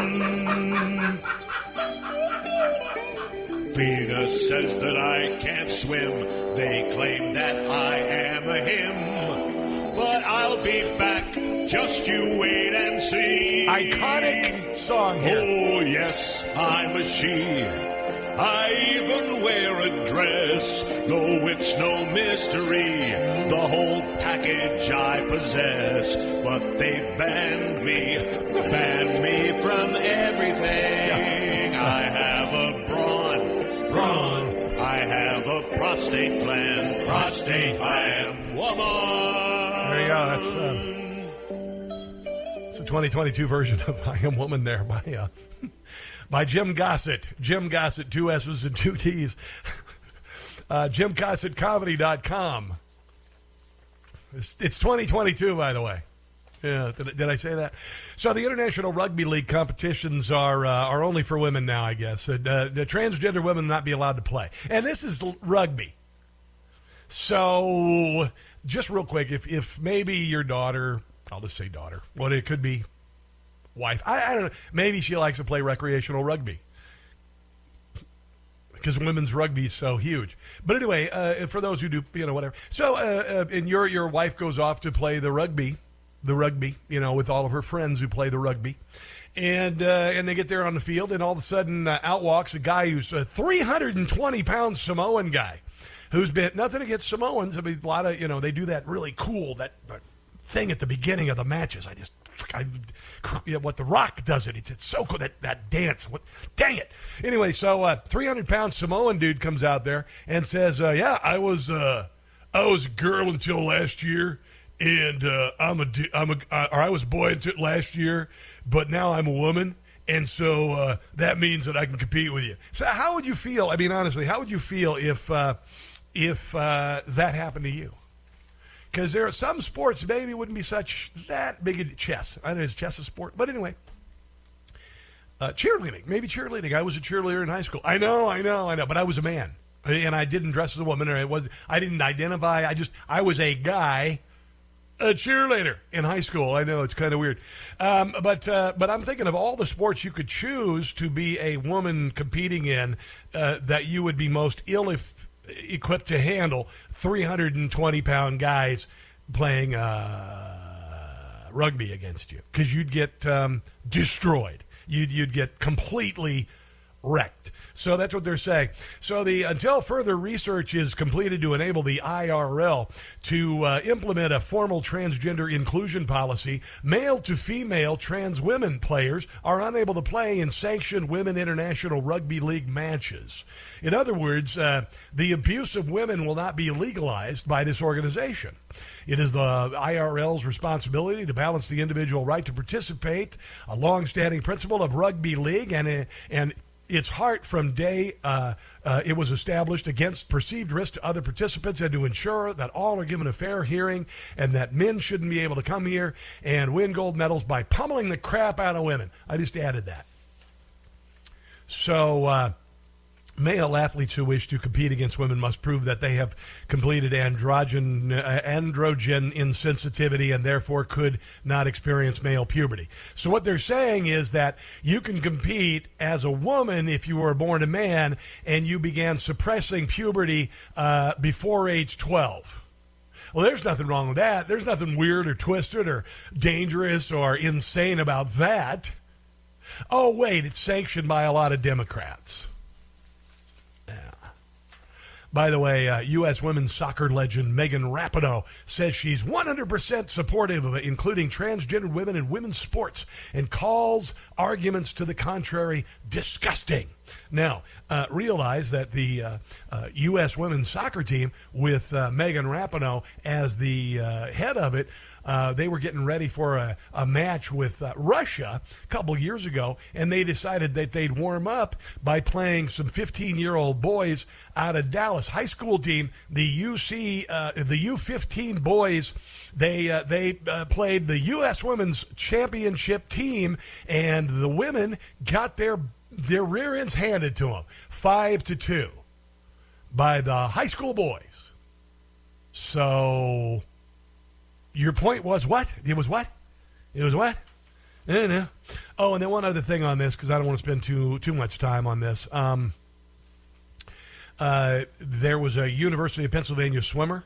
Venus says that I can't swim. They claim that I am a him. But I'll be back. Just you wait and see. Iconic song here. Oh, yes, I'm a she. I even wear a dress, though it's no mystery. The whole package I possess, but they banned me, banned me from everything. I have a brawn, brawn. I have a prostate gland, prostate. I am woman. There you go. That's uh, 2022 version of "I Am Woman" there by uh, by Jim Gossett. Jim Gossett, two S's and two T's. Uh, JimGossettComedy.com. It's, it's 2022, by the way. Yeah, did, did I say that? So the International Rugby League competitions are uh, are only for women now, I guess. Uh, the transgender women not be allowed to play, and this is rugby. So, just real quick, if if maybe your daughter, I'll just say daughter, what it could be, wife. I, I don't know. Maybe she likes to play recreational rugby because women's rugby is so huge. But anyway, uh, for those who do, you know, whatever. So, uh, uh, and your your wife goes off to play the rugby, the rugby, you know, with all of her friends who play the rugby, and uh, and they get there on the field, and all of a sudden, uh, out walks a guy who's a 320 pound Samoan guy, who's been nothing against Samoans. I mean, a lot of you know they do that really cool that thing at the beginning of the matches. I just I, what the Rock does it. It's, it's so cool that that dance. What, dang it. Anyway, so uh, 300 pound Samoan dude comes out there and says, uh, "Yeah, I was uh, I was a girl until last year, and uh, I'm a I'm a or I was a boy until last year, but now I'm a woman." And so uh, that means that I can compete with you. So how would you feel? I mean, honestly, how would you feel if uh, if that happened to you? Because there are some sports maybe wouldn't be such that big a chess. I know it's chess a sport, but anyway. Uh, cheerleading, maybe cheerleading. I was a cheerleader in high school. I know, I know, I know, but I was a man. and I didn't dress as a woman, or it was I didn't identify. I just I was a guy, a cheerleader in high school. I know it's kind of weird, um, but uh, but I'm thinking of all the sports you could choose to be a woman competing in uh, that you would be most ill if equipped to handle 320 pound guys playing uh, rugby against you because you'd get um, destroyed. You'd you'd get completely wrecked. So that's what they're saying. So the until further research is completed to enable the IRL to uh, implement a formal transgender inclusion policy, male to female trans women players are unable to play in sanctioned women international rugby league matches. In other words, uh, the abuse of women will not be legalized by this organization. It is the IRL's responsibility to balance the individual right to participate, a long-standing principle of rugby league, and and its heart from day uh, uh, it was established against perceived risk to other participants and to ensure that all are given a fair hearing and that men shouldn't be able to come here and win gold medals by pummeling the crap out of women. I just added that. So, uh, Male athletes who wish to compete against women must prove that they have completed androgen, uh, androgen insensitivity and therefore could not experience male puberty. So, what they're saying is that you can compete as a woman if you were born a man and you began suppressing puberty uh, before age 12. Well, there's nothing wrong with that. There's nothing weird or twisted or dangerous or insane about that. Oh, wait, it's sanctioned by a lot of Democrats. By the way, uh, U.S. women's soccer legend Megan Rapinoe says she's 100% supportive of including transgender women in women's sports and calls arguments to the contrary disgusting. Now, uh, realize that the uh, uh U.S. women's soccer team, with uh, Megan Rapinoe as the uh, head of it, uh, they were getting ready for a, a match with uh, Russia a couple years ago, and they decided that they'd warm up by playing some 15 year old boys out of Dallas high school team. The UC, uh, the U15 boys, they uh, they uh, played the U.S. Women's Championship team, and the women got their their rear ends handed to them, five to two, by the high school boys. So your point was what? It was what? It was what? Oh, and then one other thing on this because I don't want to spend too too much time on this. Um, uh, there was a University of Pennsylvania swimmer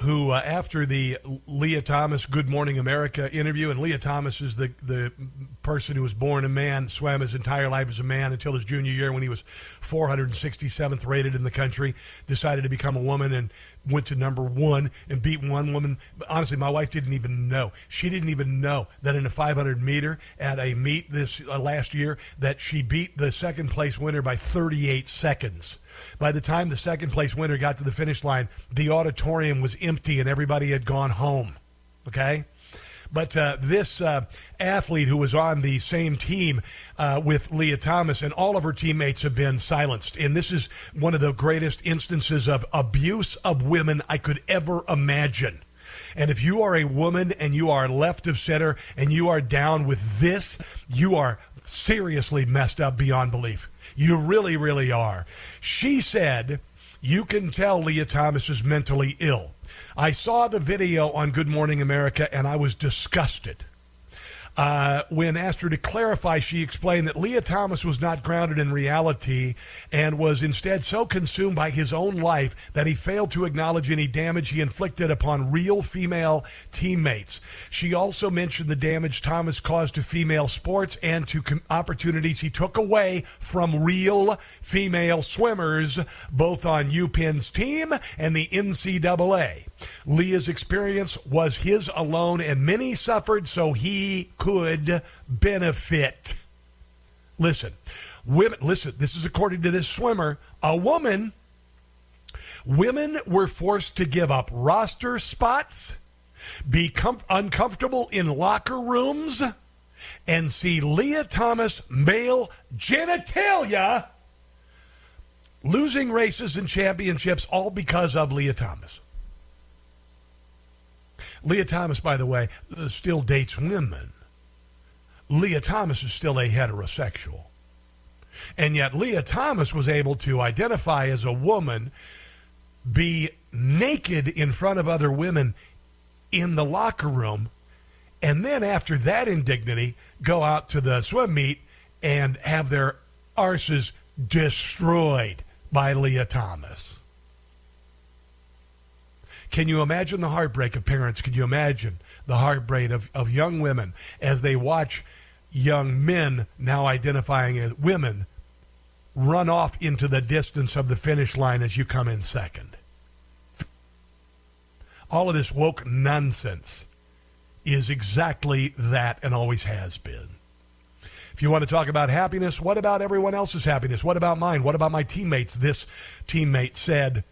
who, uh, after the Lia Thomas Good Morning America interview, and Lia Thomas is the, the person who was born a man, swam his entire life as a man until his junior year when he was 467th rated in the country, decided to become a woman and went to number one and beat one woman. Honestly, my wife didn't even know. She didn't even know that in a 500 meter at a meet this uh, last year that she beat the second place winner by 38 seconds. By the time the second place winner got to the finish line, the auditorium was empty and everybody had gone home. Okay? But uh, this uh, athlete who was on the same team uh, with Lia Thomas and all of her teammates have been silenced. And this is one of the greatest instances of abuse of women I could ever imagine. And if you are a woman and you are left of center and you are down with this, you are seriously messed up beyond belief. You really, really are. She said, You can tell Lia Thomas is mentally ill. I saw the video on Good Morning America and I was disgusted. Uh, when asked her to clarify, she explained that Lia Thomas was not grounded in reality and was instead so consumed by his own life that he failed to acknowledge any damage he inflicted upon real female teammates. She also mentioned the damage Thomas caused to female sports and to com- opportunities he took away from real female swimmers, both on UPenn's team and the NCAA. Lia's experience was his alone, and many suffered so he could benefit. Listen, women, listen, this is according to this swimmer. A woman, women were forced to give up roster spots, be com- uncomfortable in locker rooms, and see Lia Thomas male genitalia losing races and championships all because of Lia Thomas. Lia Thomas, by the way, uh, still dates women. Lia Thomas is still a heterosexual. And yet Lia Thomas was able to identify as a woman, be naked in front of other women in the locker room, and then after that indignity, go out to the swim meet and have their arses destroyed by Lia Thomas. Can you imagine the heartbreak of parents? Can you imagine the heartbreak of, of young women as they watch young men now identifying as women run off into the distance of the finish line as you come in second? All of this woke nonsense is exactly that and always has been. If you want to talk about happiness, what about everyone else's happiness? What about mine? What about my teammates? This teammate said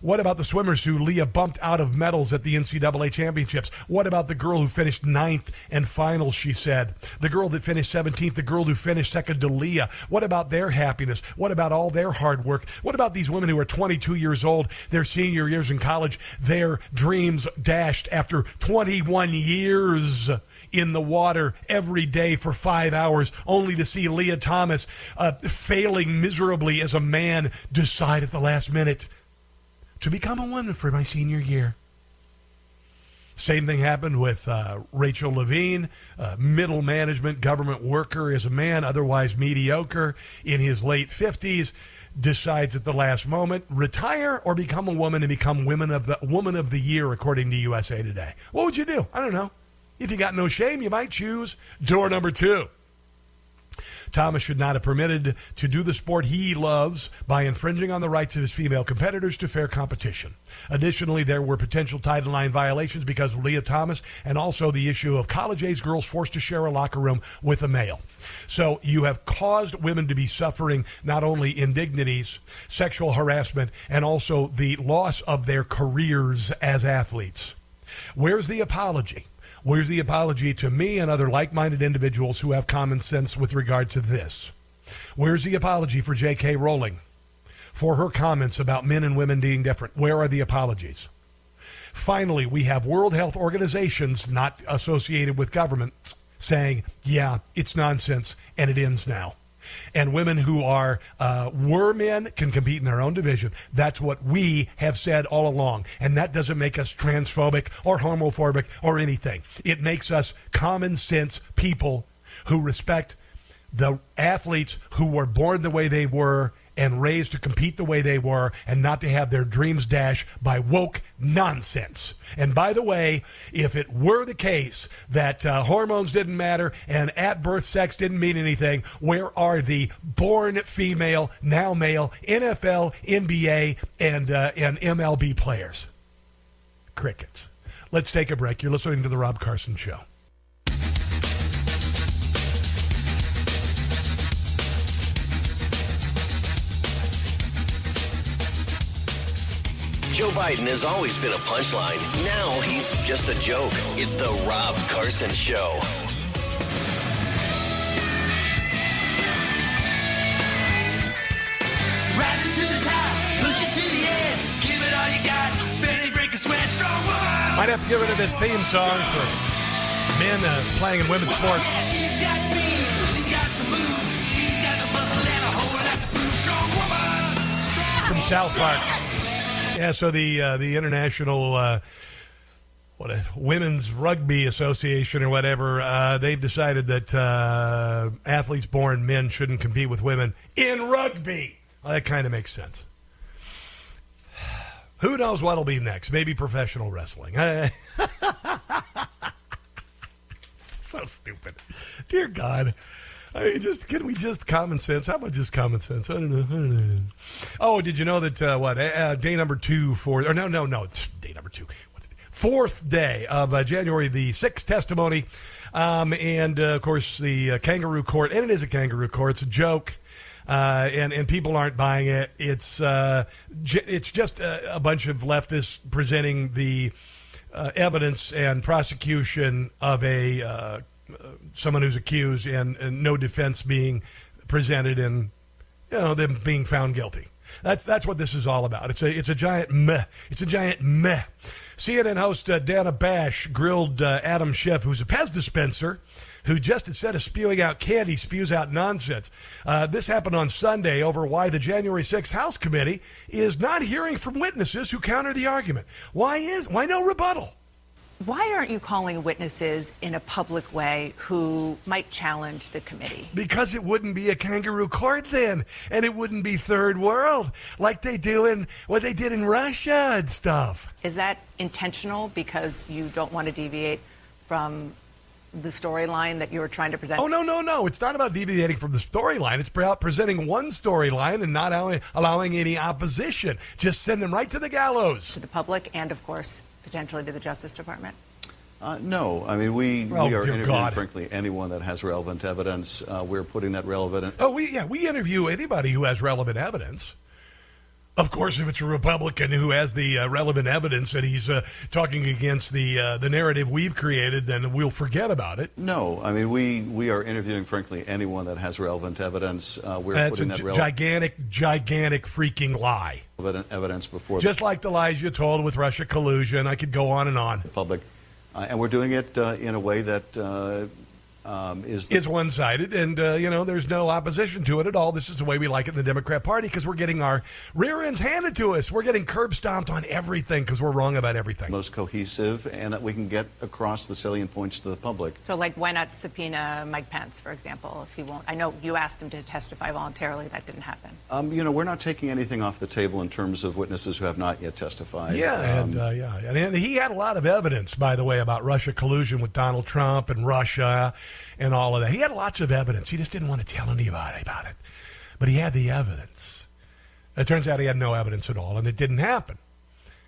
what about the swimmers who Lia bumped out of medals at the NCAA championships? What about the girl who finished ninth and finals, she said? The girl that finished 17th, the girl who finished second to Lia. What about their happiness? What about all their hard work? What about these women who are 22 years old, their senior years in college, their dreams dashed after 21 years? in the water every day for five hours, only to see Lia Thomas uh, failing miserably as a man decide at the last minute to become a woman for my senior year. Same thing happened with uh, Rachel Levine, middle management government worker, as a man otherwise mediocre in his late 50s, decides at the last moment retire or become a woman and become women of the woman of the year according to USA Today. What would you do? I don't know. If you got no shame, you might choose door number 2. Thomas should not have permitted to do the sport he loves by infringing on the rights of his female competitors to fair competition. Additionally, there were potential Title IX violations because of Lia Thomas and also the issue of college age girls forced to share a locker room with a male. So you have caused women to be suffering not only indignities, sexual harassment, and also the loss of their careers as athletes. Where's the apology? Where's the apology to me and other like minded individuals who have common sense with regard to this? Where's the apology for J.K. Rowling for her comments about men and women being different? Where are the apologies? Finally, we have World Health Organizations not associated with government saying, yeah, it's nonsense and it ends now and women who are uh, were men can compete in their own division. That's what we have said all along, and that doesn't make us transphobic or homophobic or anything. It makes us common sense people who respect the athletes who were born the way they were and raised to compete the way they were and not to have their dreams dashed by woke nonsense. And by the way, if it were the case that uh, hormones didn't matter and at birth sex didn't mean anything, where are the born female, now male NFL, NBA, and, uh, and MLB players? Crickets. Let's take a break. You're listening to The Rob Carson Show. Joe Biden has always been a punchline. Now he's just a joke. It's the Rob Carson Show. Rising to the top, push it to the edge, give it all you got. Barely break a sweat, strong woman. Might have to get rid of this theme song for men uh, playing in women's sports. She's got speed, she's got the move, she's got the muscle and a whole lot to prove. Strong woman, strong From South Park. Yeah, so the uh, the international uh, what a women's rugby association or whatever uh, they've decided that uh, athletes born men shouldn't compete with women in rugby. Well, that kind of makes sense. Who knows what'll be next? Maybe professional wrestling. so stupid. Dear God. I mean, just can we just common sense? How about just common sense? I don't know. I don't know. Oh, did you know that uh, what uh, day number two for or no no no day number two fourth day of uh, January the sixth testimony, um, and uh, of course the uh, kangaroo court and it is a kangaroo court. It's a joke. Uh, and and people aren't buying it. It's uh, j- it's just a, a bunch of leftists presenting the uh, evidence and prosecution of a uh, someone who's accused and, and no defense being presented and you know them being found guilty. That's that's what this is all about. It's a it's a giant meh. It's a giant meh. CNN host uh, Dana Bash grilled uh, Adam Schiff, who's a Pez dispenser who just instead of spewing out candy, spews out nonsense. Uh, this happened on Sunday over why the January 6th House Committee is not hearing from witnesses who counter the argument. Why is why no rebuttal? Why aren't you calling witnesses in a public way who might challenge the committee? Because it wouldn't be a kangaroo court then, and it wouldn't be third world like they do in what they did in Russia and stuff. Is that intentional because you don't want to deviate from the storyline that you were trying to present? Oh no, no, no! It's not about deviating from the storyline. It's about presenting one storyline and not allowing, allowing any opposition. Just send them right to the gallows. To the public and, of course, potentially to the Justice Department. Uh, no, I mean we, Oh, we are interviewing, God. frankly, anyone that has relevant evidence. Uh, we're putting that relevant. Oh, we yeah, we interview anybody who has relevant evidence. Of course, if it's a Republican who has the uh, relevant evidence and he's uh, talking against the uh, the narrative we've created, then we'll forget about it. No, I mean we we are interviewing, frankly, anyone that has relevant evidence. Uh, we're That's a putting that gi- relevant gigantic, gigantic freaking lie. evidence before Just like the lies you told with Russia collusion. I could go on and on. public, uh, and we're doing it uh, in a way that uh, um, is the It's one sided, and, uh, you know, there's no opposition to it at all. This is the way we like it in the Democrat Party because we're getting our rear ends handed to us. We're getting curb stomped on everything because we're wrong about everything. most cohesive, and that we can get across the salient points to the public. So, like, why not subpoena Mike Pence, for example, if he won't? I know you asked him to testify voluntarily. That didn't happen. Um, you know, we're not taking anything off the table in terms of witnesses who have not yet testified. Yeah, Um, and, uh, yeah, and, and he had a lot of evidence, by the way, about Russia collusion with Donald Trump and Russia and all of that. He had lots of evidence. He just didn't want to tell anybody about it, but he had the evidence. It turns out he had no evidence at all, and it didn't happen.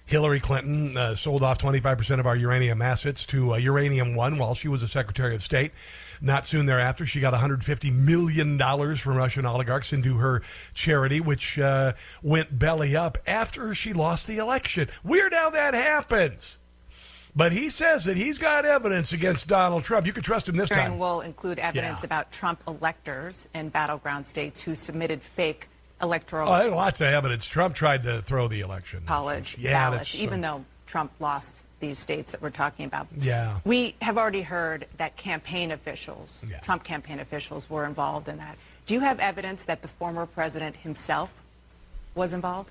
Hillary Clinton uh, sold off 25% of our uranium assets to uh, Uranium One while she was a Secretary of State. Not soon thereafter, she got $150 million from Russian oligarchs into her charity, which uh, went belly up after she lost the election. Weird how that happens. But he says that he's got evidence against Donald Trump. You can trust him this time. And will include evidence Yeah. about Trump electors in battleground states who submitted fake electoral Oh, there's lots of evidence. Trump tried to throw the election. college Yeah, ballots, even so- though Trump lost these states that we're talking about. Yeah. We have already heard that campaign officials, Trump campaign officials, were involved in that. Do you have evidence that the former president himself was involved?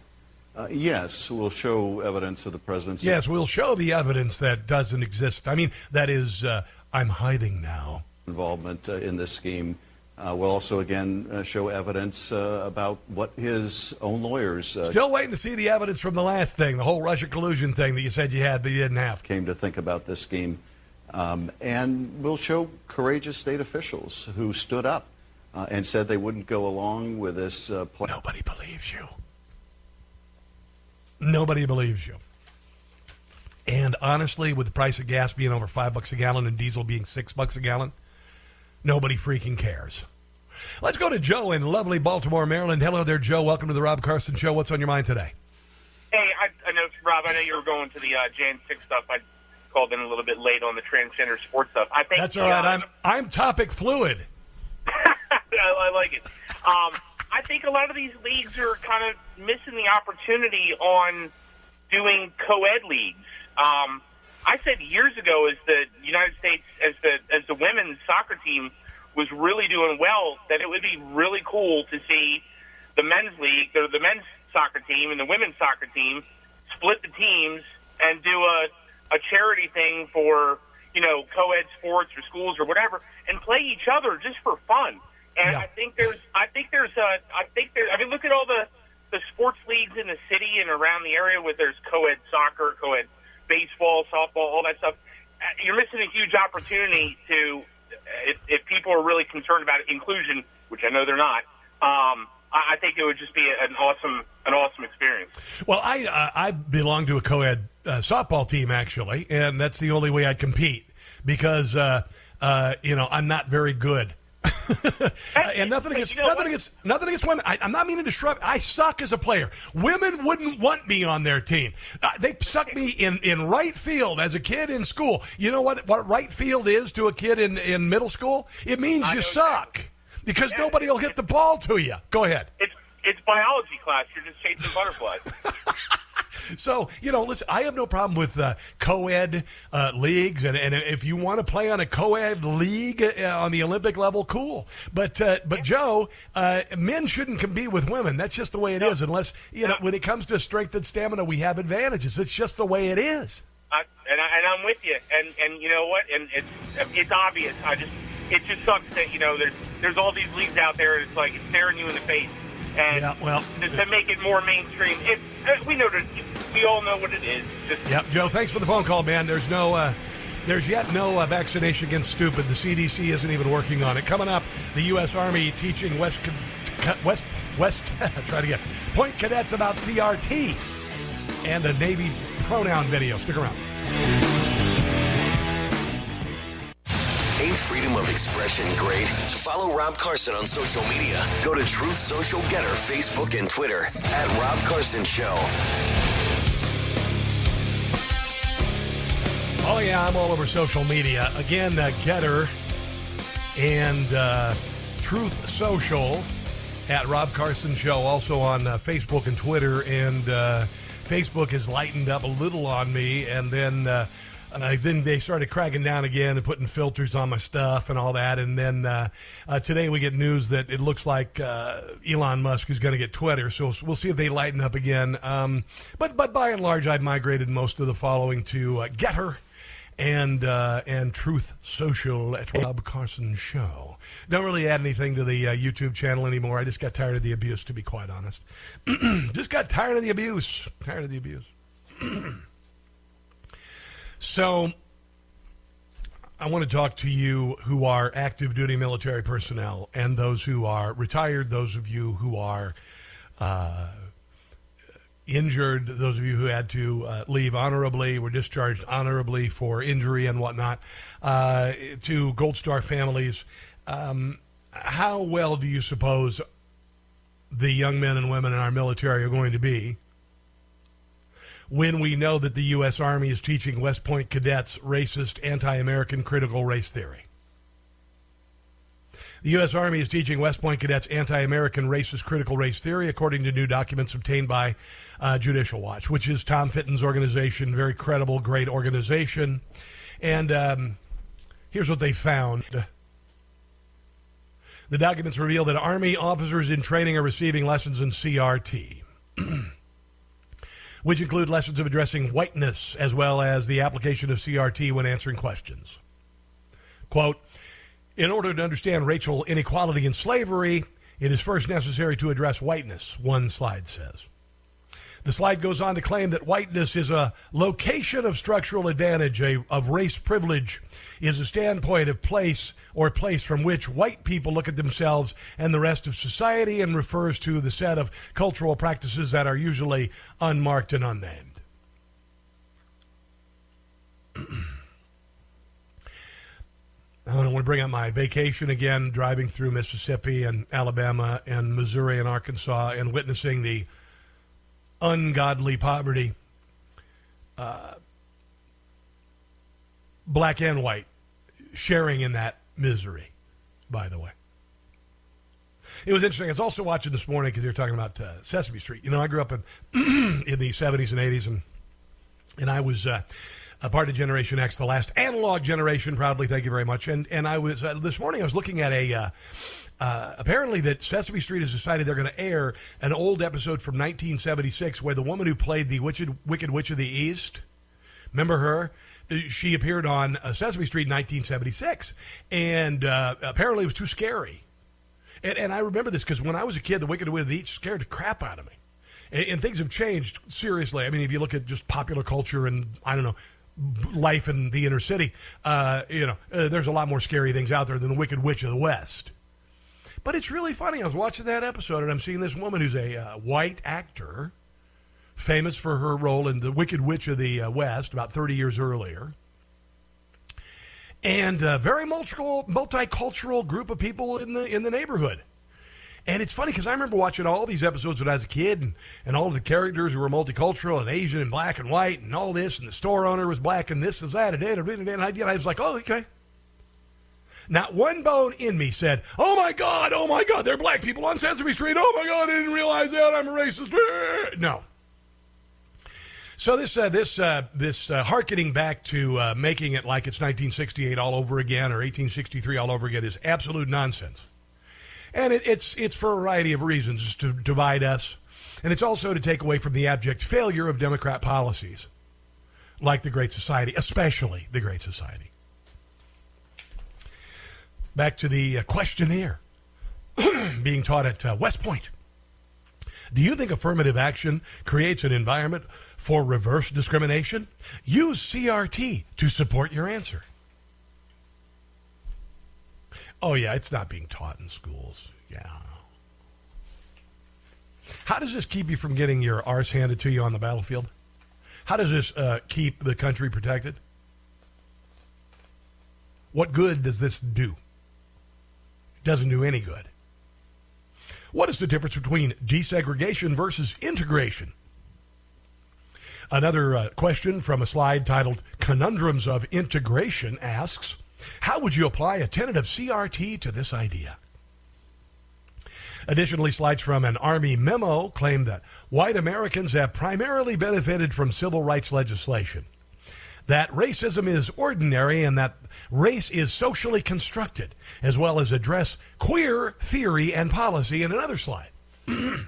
Uh, yes, we'll show evidence of the president's Yes, we'll show the evidence that doesn't exist. I mean, that is, uh, I'm hiding now. involvement uh, in this scheme. Uh, we'll also again uh, show evidence uh, about what his own lawyers Still waiting to see the evidence from the last thing, the whole Russia collusion thing that you said you had, but you didn't have. came to think about this scheme. Um, and we'll show courageous state officials who stood up uh, and said they wouldn't go along with this uh, plan. Nobody believes you. Nobody believes you. And honestly, with the price of gas being over five bucks a gallon and diesel being six bucks a gallon, nobody freaking cares. Let's go to Joe in lovely Baltimore, Maryland. Hello there, Joe. Welcome to the Rob Carson Show. What's on your mind today? Hey, I, I know, Rob. I know you were going to the uh, Jan six stuff. I called in a little bit late on the transgender sports stuff. I think That's all right. I'm I'm topic fluid. I, I like it. Um, I think a lot of these leagues are kind of missing the opportunity on doing co-ed leagues. Um, I said years ago, as the United States, as the as the women's soccer team was really doing well, that it would be really cool to see the men's league, the, the men's soccer team, and the women's soccer team split the teams and do a a charity thing for you know co-ed sports or schools or whatever, and play each other just for fun. And I think there's, I think there's a, I think there. I mean, look at all the the sports leagues in the city and around the area where there's co-ed soccer, co-ed baseball, softball, all that stuff. Uh, You're missing a huge opportunity to, if, if people are really concerned about inclusion, which I know they're not. Um, I I think it would just be an awesome, an awesome experience. Well, I uh, I belong to a co-ed uh, softball team actually, and that's the only way I compete because uh, uh, you know I'm not very good. And nothing against nothing against nothing against women. I, I'm not meaning to shrug. I suck as a player. Women wouldn't want me on their team. Uh, they stuck me in, in right field as a kid in school. You know what what right field is to a kid in, in middle school? It means you suck because nobody will hit the ball to you. Go ahead. It's it's biology class. You're just chasing butterflies. So, you know, listen, I have no problem with uh, co ed uh, leagues. And, and if you want to play on a co ed league uh, on the Olympic level, cool. But, uh, but Joe, uh, men shouldn't compete with women. That's just the way it is. Unless, you know, when it comes to strength and stamina, we have advantages. It's just the way it is. I, and, I, and I'm with you. And and you know what? And it's it's obvious. I just it just sucks that you know there's there's all these leagues out there. It's like it's staring you in the face. And Yeah, well- to, to make it more mainstream, it uh, we know that we all know what it is. Just Yep, Joe. Thanks for the phone call, man. There's no, uh, there's yet no uh, vaccination against stupid. The CDC isn't even working on it. Coming up, the U.S. Army teaching West Ca- West West. try to get point cadets about CRT and a Navy pronoun video. Stick around. Ain't freedom of expression great? To follow Rob Carson on social media. Go to Truth Social Gettr, Facebook and Twitter at Rob Carson Show. Oh yeah, I'm all over social media. Again, uh, Gettr and uh, Truth Social at Rob Carson Show. Also on uh, Facebook and Twitter. And uh, Facebook has lightened up a little on me, and then. Uh, and I, then they started cracking down again and putting filters on my stuff and all that. And then uh, uh, today we get news that it looks like uh, Elon Musk is going to get Twitter. So we'll see if they lighten up again. Um, but but by and large, I've migrated most of the following to uh, Gettr and uh, and Truth Social at Rob Carson Show. Don't really add anything to the uh, YouTube channel anymore. I just got tired of the abuse, to be quite honest. just got tired of the abuse. Tired of the abuse. so, I want to talk to you who are active duty military personnel and those who are retired, those of you who are. Uh, injured, those of you who had to uh, leave honorably, were discharged honorably for injury and whatnot, uh, to Gold Star families. Um, how well do you suppose the young men and women in our military are going to be when we know that the U.S. Army is teaching West Point cadets racist, anti American critical race theory? The U.S. Army is teaching West Point cadets anti American racist critical race theory, according to new documents obtained by uh, Judicial Watch, which is Tom Fitton's organization, very credible, great organization. And um, here's what they found. The documents reveal that Army officers in training are receiving lessons in CRT, which include lessons of addressing whiteness as well as the application of CRT when answering questions. Quote, in order to understand racial inequality and slavery, it is first necessary to address whiteness, one slide says. The slide goes on to claim that whiteness is a location of structural advantage, a, of race privilege, is a standpoint of place or place from which white people look at themselves and the rest of society and refers to the set of cultural practices that are usually unmarked and unnamed. I want to bring up my vacation again, driving through Mississippi and Alabama and Missouri and Arkansas and witnessing the ungodly poverty, uh, black and white, sharing in that misery, by the way. It was interesting. I was also watching this morning because they were talking about uh, Sesame Street. You know, I grew up in in the 70s and 80s, and, and I was. Uh, a part of Generation X, the last analog generation. Proudly, thank you very much. And and I was uh, this morning. I was looking at a. Uh, uh, apparently, that Sesame Street has decided they're going to air an old episode from 1976 where the woman who played the Wicked, Wicked Witch of the East, remember her? Uh, She appeared on uh, Sesame Street in 1976, and uh, apparently it was too scary. And, and I remember this because when I was a kid, the Wicked Witch of the East scared the crap out of me. And, and things have changed seriously. I mean, if you look at just popular culture and I don't know life in the inner city, uh, you know, uh, there's a lot more scary things out there than the Wicked Witch of the West. But it's really funny. I was watching that episode and I'm seeing this woman who's a uh, white actor, famous for her role in the Wicked Witch of the uh, West about 30 years earlier. And a very multicultural, multicultural group of people in the in the neighborhood. And it's funny because I remember watching all these episodes when I was a kid, and, and all of the characters who were multicultural and Asian and black and white and all this, and the store owner was black and this and that and that and. And I, and I was like, oh, okay. Not one bone in me said, oh my God, oh my God, they're black people on Sesame Street. Oh my God, I didn't realize that. I'm a racist. No. So this uh, this uh, this uh, harkening back to uh, making it like it's 1968 all over again or 1863 all over again is absolute nonsense, and it, it's it's for a variety of reasons to divide us, and it's also to take away from the abject failure of Democrat policies, like the Great Society, especially the Great Society. Back to the uh, questionnaire being taught at uh, West Point. Do you think affirmative action creates an environment for reverse discrimination? Use CRT to support your answer. Oh, yeah, it's not being taught in schools. Yeah. How does this keep you from getting your arse handed to you on the battlefield? How does this uh, keep the country protected? What good does this do? It doesn't do any good. What is the difference between desegregation versus integration? Another uh, question from a slide titled Conundrums of Integration asks How would you apply a tentative CRT to this idea? Additionally, slides from an Army memo claim that white Americans have primarily benefited from civil rights legislation, that racism is ordinary, and that race is socially constructed, as well as address queer theory and policy in another slide.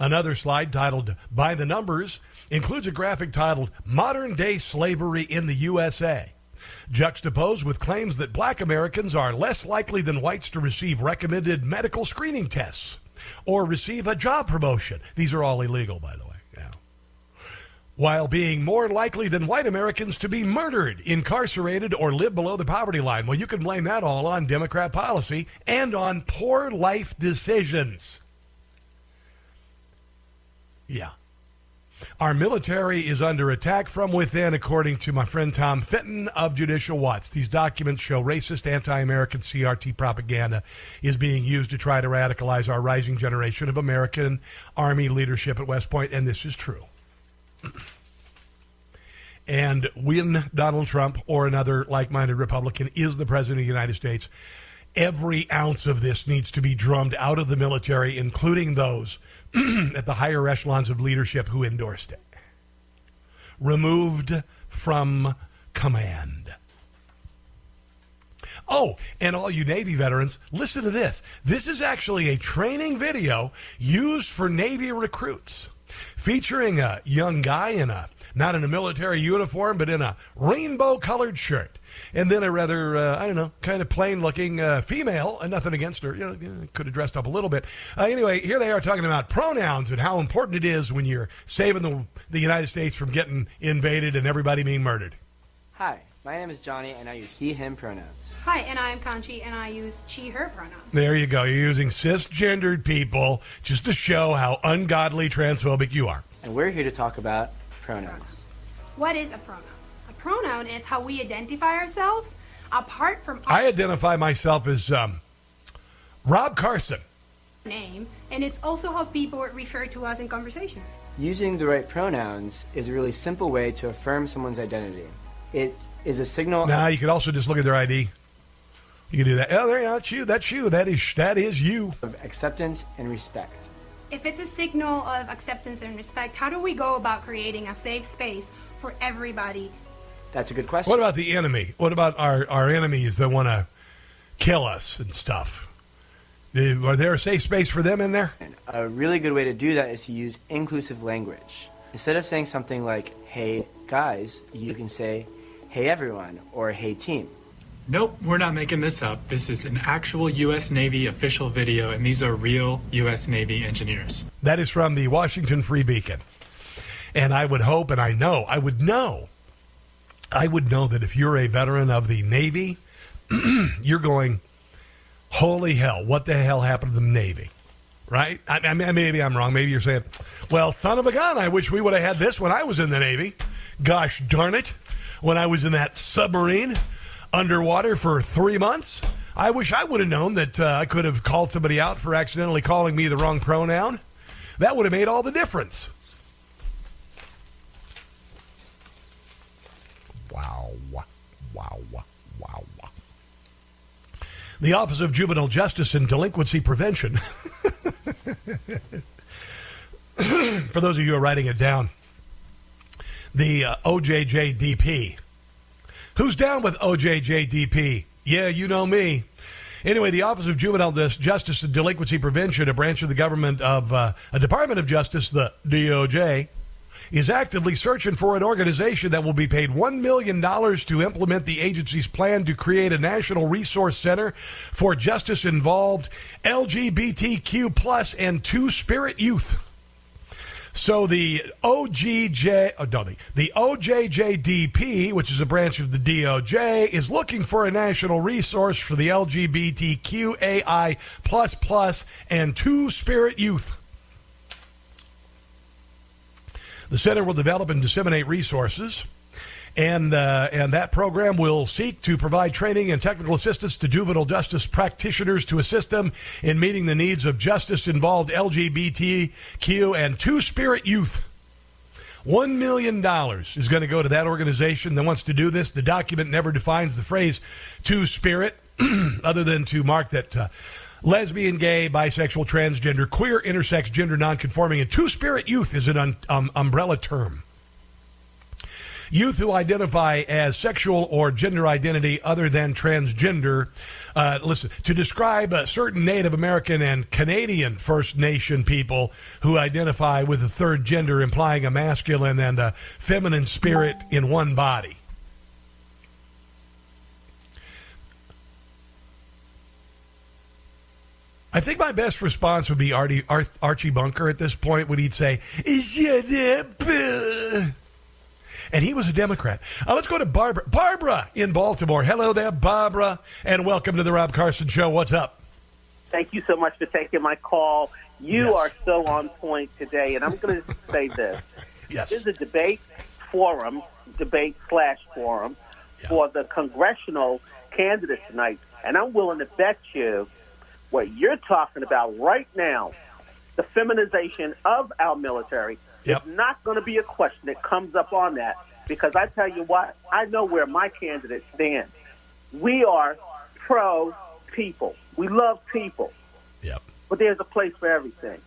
Another slide titled By the Numbers includes a graphic titled Modern Day Slavery in the USA, juxtaposed with claims that black Americans are less likely than whites to receive recommended medical screening tests or receive a job promotion. These are all illegal, by the way. Yeah. While being more likely than white Americans to be murdered, incarcerated, or live below the poverty line. Well, you can blame that all on Democrat policy and on poor life decisions. Yeah. Our military is under attack from within, according to my friend Tom Fitton of Judicial Watch. These documents show racist, anti American CRT propaganda is being used to try to radicalize our rising generation of American Army leadership at West Point, and this is true. And when Donald Trump or another like minded Republican is the President of the United States, every ounce of this needs to be drummed out of the military, including those at the higher echelons of leadership who endorsed it. Removed from command. Oh, and all you Navy veterans, listen to this. This is actually a training video used for Navy recruits, featuring a young guy in a not in a military uniform, but in a rainbow colored shirt. And then a rather, uh, I don't know, kind of plain looking uh, female, and nothing against her, you know, could have dressed up a little bit. Uh, anyway, here they are talking about pronouns and how important it is when you're saving the, the United States from getting invaded and everybody being murdered. Hi, my name is Johnny, and I use he, him pronouns. Hi, and I'm Conchi, and I use she, her pronouns. There you go. You're using cisgendered people just to show how ungodly transphobic you are. And we're here to talk about pronouns. What is a pronoun? A pronoun is how we identify ourselves apart from our I identify myself as um, Rob Carson. name, and it's also how people refer to us in conversations. Using the right pronouns is a really simple way to affirm someone's identity. It is a signal. Now you could also just look at their ID. You can do that. Oh, there you are. That's you. That's you. That is that is you. Of acceptance and respect. If it's a signal of acceptance and respect, how do we go about creating a safe space for everybody? That's a good question. What about the enemy? What about our, our enemies that want to kill us and stuff? Are there a safe space for them in there? A really good way to do that is to use inclusive language. Instead of saying something like, hey guys, you can say, hey everyone, or hey team. Nope, we're not making this up. This is an actual U.S. Navy official video, and these are real U.S. Navy engineers. That is from the Washington Free Beacon. And I would hope, and I know, I would know, I would know that if you're a veteran of the Navy, you're going, holy hell, what the hell happened to the Navy? Right? I, I maybe I'm wrong. Maybe you're saying, well, son of a gun, I wish we would have had this when I was in the Navy. Gosh darn it. When I was in that submarine underwater for three months, I wish I would have known that uh, I could have called somebody out for accidentally calling me the wrong pronoun. That would have made all the difference. Wow. Wow. Wow. The Office of Juvenile Justice and Delinquency Prevention. For those of you who are writing it down, the uh, OJJDP. Who's down with OJJDP? Yeah, you know me. Anyway, the Office of Juvenile Justice and Delinquency Prevention, a branch of the government of uh, a Department of Justice, the DOJ, is actively searching for an organization that will be paid $1 million to implement the agency's plan to create a national resource center for justice involved LGBTQ plus and two spirit youth. So the OGJ, oh, no, the, the OJJDP, which is a branch of the DOJ, is looking for a national resource for the LGBTQAI plus plus and two spirit youth. The center will develop and disseminate resources. And, uh, and that program will seek to provide training and technical assistance to juvenile justice practitioners to assist them in meeting the needs of justice involved LGBTQ and two spirit youth. $1 million is going to go to that organization that wants to do this. The document never defines the phrase two spirit, other than to mark that uh, lesbian, gay, bisexual, transgender, queer, intersex, gender nonconforming, and two spirit youth is an un- um, umbrella term. Youth who identify as sexual or gender identity other than transgender. Uh, listen, to describe uh, certain Native American and Canadian First Nation people who identify with a third gender, implying a masculine and a feminine spirit in one body. I think my best response would be Artie, Archie Bunker at this point when he'd say, up. And he was a Democrat. Uh, let's go to Barbara. Barbara in Baltimore. Hello there, Barbara, and welcome to the Rob Carson Show. What's up? Thank you so much for taking my call. You Yes. are so on point today, and I'm going to say this. Yes. This is a debate forum, debate slash forum for the congressional candidates tonight, and I'm willing to bet you what you're talking about right now, the feminization of our military, Yep. is not going to be a question that comes up on that because I tell you what, I know where my candidate stands. We are pro people. We love people. Yep. But there's a place for everything.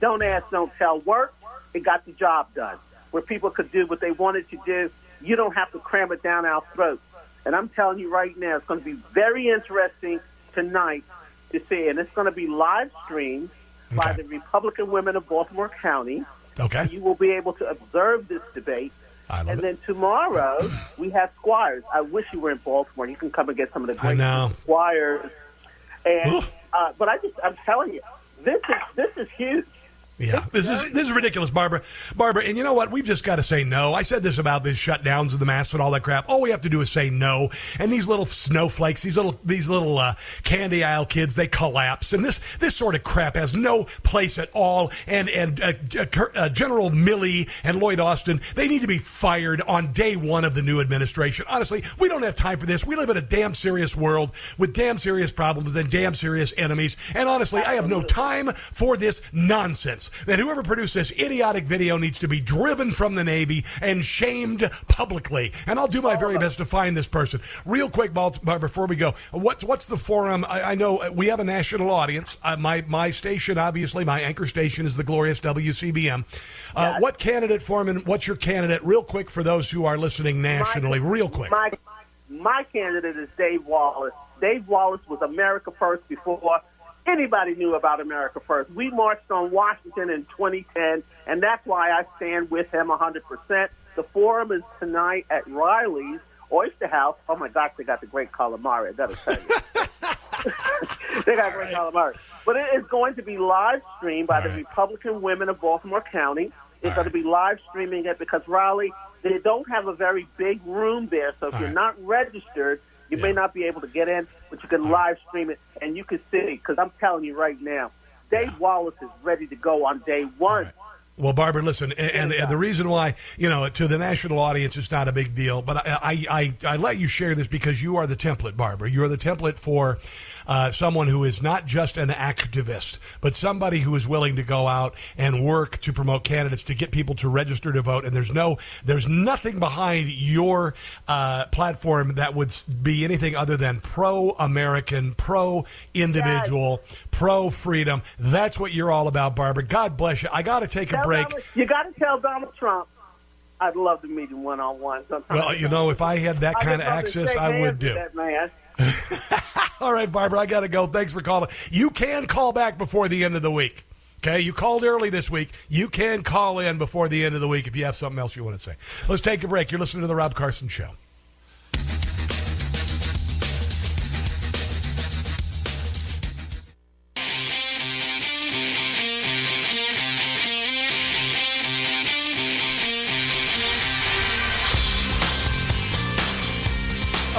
Don't ask, don't tell. Work, it got the job done. Where people could do what they wanted to do, you don't have to cram it down our throats. And I'm telling you right now, it's going to be very interesting tonight to see, and it's going to be live streamed by the Republican women of Baltimore County. Okay. You will be able to observe this debate. and then tomorrow we have Squires. I wish you were in Baltimore. You can come and get some of the great. Squires. And uh, but I just I'm telling you, this is this is huge. Yeah, this is this is ridiculous, Barbara. Barbara, and you know what? We've just got to say no. I said this about these shutdowns and the masks and all that crap. All we have to do is say no. And these little snowflakes, these little these little uh, candy aisle kids, they collapse. And this this sort of crap has no place at all. And and uh, uh, uh, General Milley and Lloyd Austin, they need to be fired on day one of the new administration. Honestly, we don't have time for this. We live in a damn serious world with damn serious problems and damn serious enemies. And honestly, I have no time for this nonsense. That whoever produced this idiotic video needs to be driven from the Navy and shamed publicly. And I'll do my very best to find this person. Real quick, Balt- before we go, what's what's the forum? I, I know uh, we have a national audience. Uh, my my station, obviously, my anchor station is the glorious WCBM. Uh, What candidate forum and what's your candidate? Real quick for those who are listening nationally. Real quick. My my candidate is Dave Wallace. Dave Wallace was America First before anybody knew about America First. We marched on Washington in 2010, and that's why I stand with him 100%. The forum is tonight at Riley's Oyster House. Oh my gosh, they got the great calamari. I gotta tell you. they got great calamari. But it is going to be live streamed by the Republican women of Baltimore County. It's going to be live streaming it because Raleigh, they don't have a very big room there. So if you're not registered, you may not be able to get in, but you can live stream it and you can see. Because I'm telling you right now, Dave Wallace is ready to go on day one. Well, Barbara, listen, and, and, the reason why, you know, to the national audience, it's not a big deal, but I, I, I, let you share this because you are the template, Barbara. You are the template for uh, someone who is not just an activist, but somebody who is willing to go out and work to promote candidates to get people to register to vote. And there's no, there's nothing behind your uh, platform that would be anything other than pro-American, pro-individual, pro-freedom. That's what you're all about, Barbara. God bless you. I got to take a break. Donald- you got to tell Donald Trump I'd love to meet him one on one. Well, you know, if I had that kind of access, I would do. That man. All right, Barbara, I got to go. Thanks for calling. You can call back before the end of the week. Okay, you called early this week. You can call in before the end of the week if you have something else you want to say. Let's take a break. You're listening to the Rob Carson Show.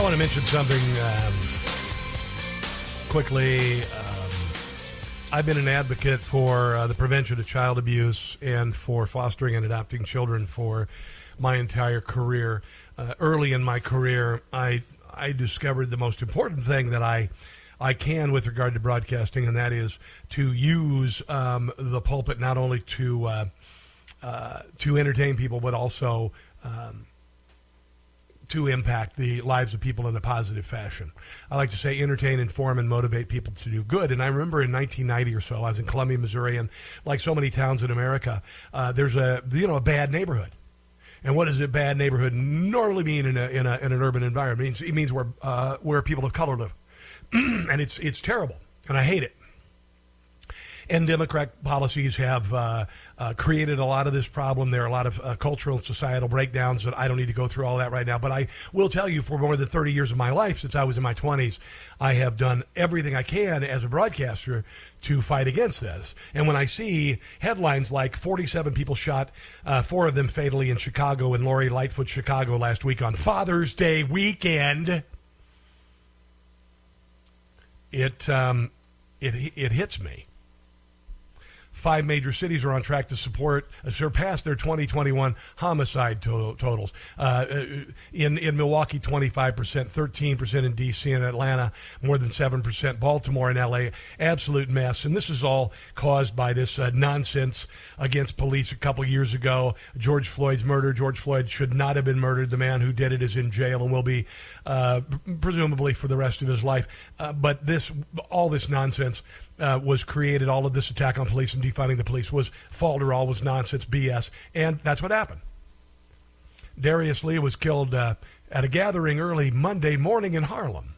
Want to mention something um, quickly. Um, I've been an advocate for uh, the prevention of child abuse and for fostering and adopting children for my entire career. Uh, early in my career, I I discovered the most important thing that I I can with regard to broadcasting, and that is to use um, the pulpit not only to uh, uh, to entertain people, but also um, to impact the lives of people in a positive fashion. I like to say entertain, inform, and motivate people to do good. And I remember in 1990 or so, I was in Columbia, Missouri, and like so many towns in America, uh, there's a you know a bad neighborhood. And what does a bad neighborhood normally mean in, a, in, a, in an urban environment? It means, it means where, uh, where people of color live. and it's, it's terrible, and I hate it. And Democrat policies have uh, uh, created a lot of this problem. There are a lot of uh, cultural and societal breakdowns that I don't need to go through all that right now. But I will tell you, for more than 30 years of my life, since I was in my 20s, I have done everything I can as a broadcaster to fight against this. And when I see headlines like 47 people shot, uh, four of them fatally in Chicago, and Lori Lightfoot, Chicago last week on Father's Day weekend, it, um, it, it hits me. Five major cities are on track to support uh, surpass their 2021 homicide to- totals. Uh, in in Milwaukee, 25 percent, 13 percent in D.C. and Atlanta, more than seven percent. Baltimore and L.A. absolute mess. And this is all caused by this uh, nonsense against police a couple years ago. George Floyd's murder. George Floyd should not have been murdered. The man who did it is in jail and will be uh, presumably for the rest of his life. Uh, but this all this nonsense uh, was created. All of this attack on police and defunding the police was falderall, was nonsense, BS, and that's what happened. Darius Lee was killed uh, at a gathering early Monday morning in Harlem.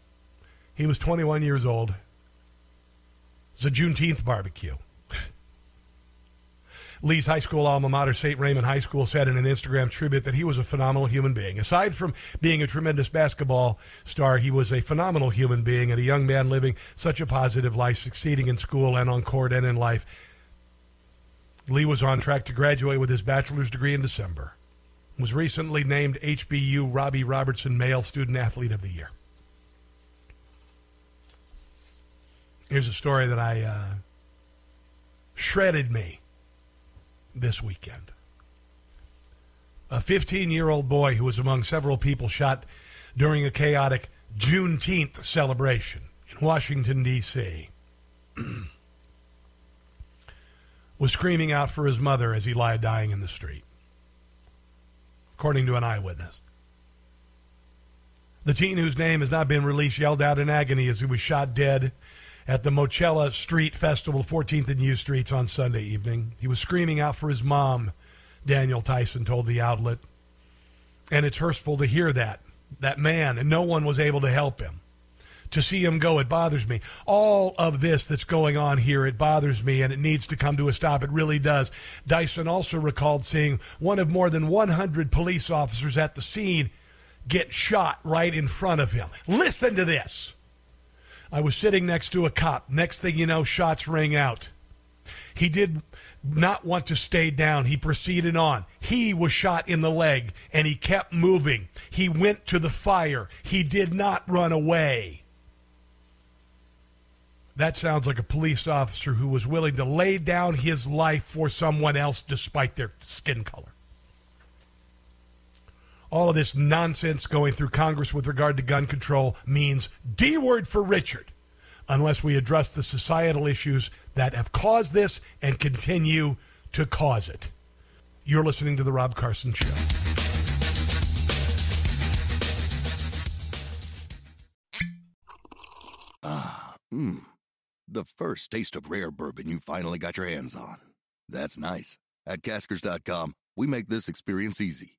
He was 21 years old. It's a Juneteenth barbecue. Lee's high school alma mater, St. Raymond High School, said in an Instagram tribute that he was a phenomenal human being. Aside from being a tremendous basketball star, he was a phenomenal human being and a young man living such a positive life, succeeding in school and on court and in life. Lee was on track to graduate with his bachelor's degree in December. Was recently named HBU Robbie Robertson Male Student Athlete of the Year. Here's a story that I uh, shredded me this weekend. A 15 year old boy who was among several people shot during a chaotic Juneteenth celebration in Washington, D.C., was screaming out for his mother as he lay dying in the street, according to an eyewitness. The teen whose name has not been released yelled out in agony as he was shot dead at the Moechella Street Festival, 14th and U Streets on Sunday evening. He was screaming out for his mom, Daniel Tyson told the outlet. And it's hurtful to hear that, that man, and no one was able to help him. To see him go, it bothers me. All of this that's going on here, it bothers me, and it needs to come to a stop. It really does. Dyson also recalled seeing one of more than 100 police officers at the scene get shot right in front of him. Listen to this. I was sitting next to a cop. Next thing you know, shots rang out. He did not want to stay down. He proceeded on. He was shot in the leg and he kept moving. He went to the fire. He did not run away. That sounds like a police officer who was willing to lay down his life for someone else despite their skin color all of this nonsense going through Congress with regard to gun control means D word for Richard, unless we address the societal issues that have caused this and continue to cause it. You're listening to The Rob Carson Show. Ah, mmm. The first taste of rare bourbon you finally got your hands on. That's nice. At Caskers.com, we make this experience easy.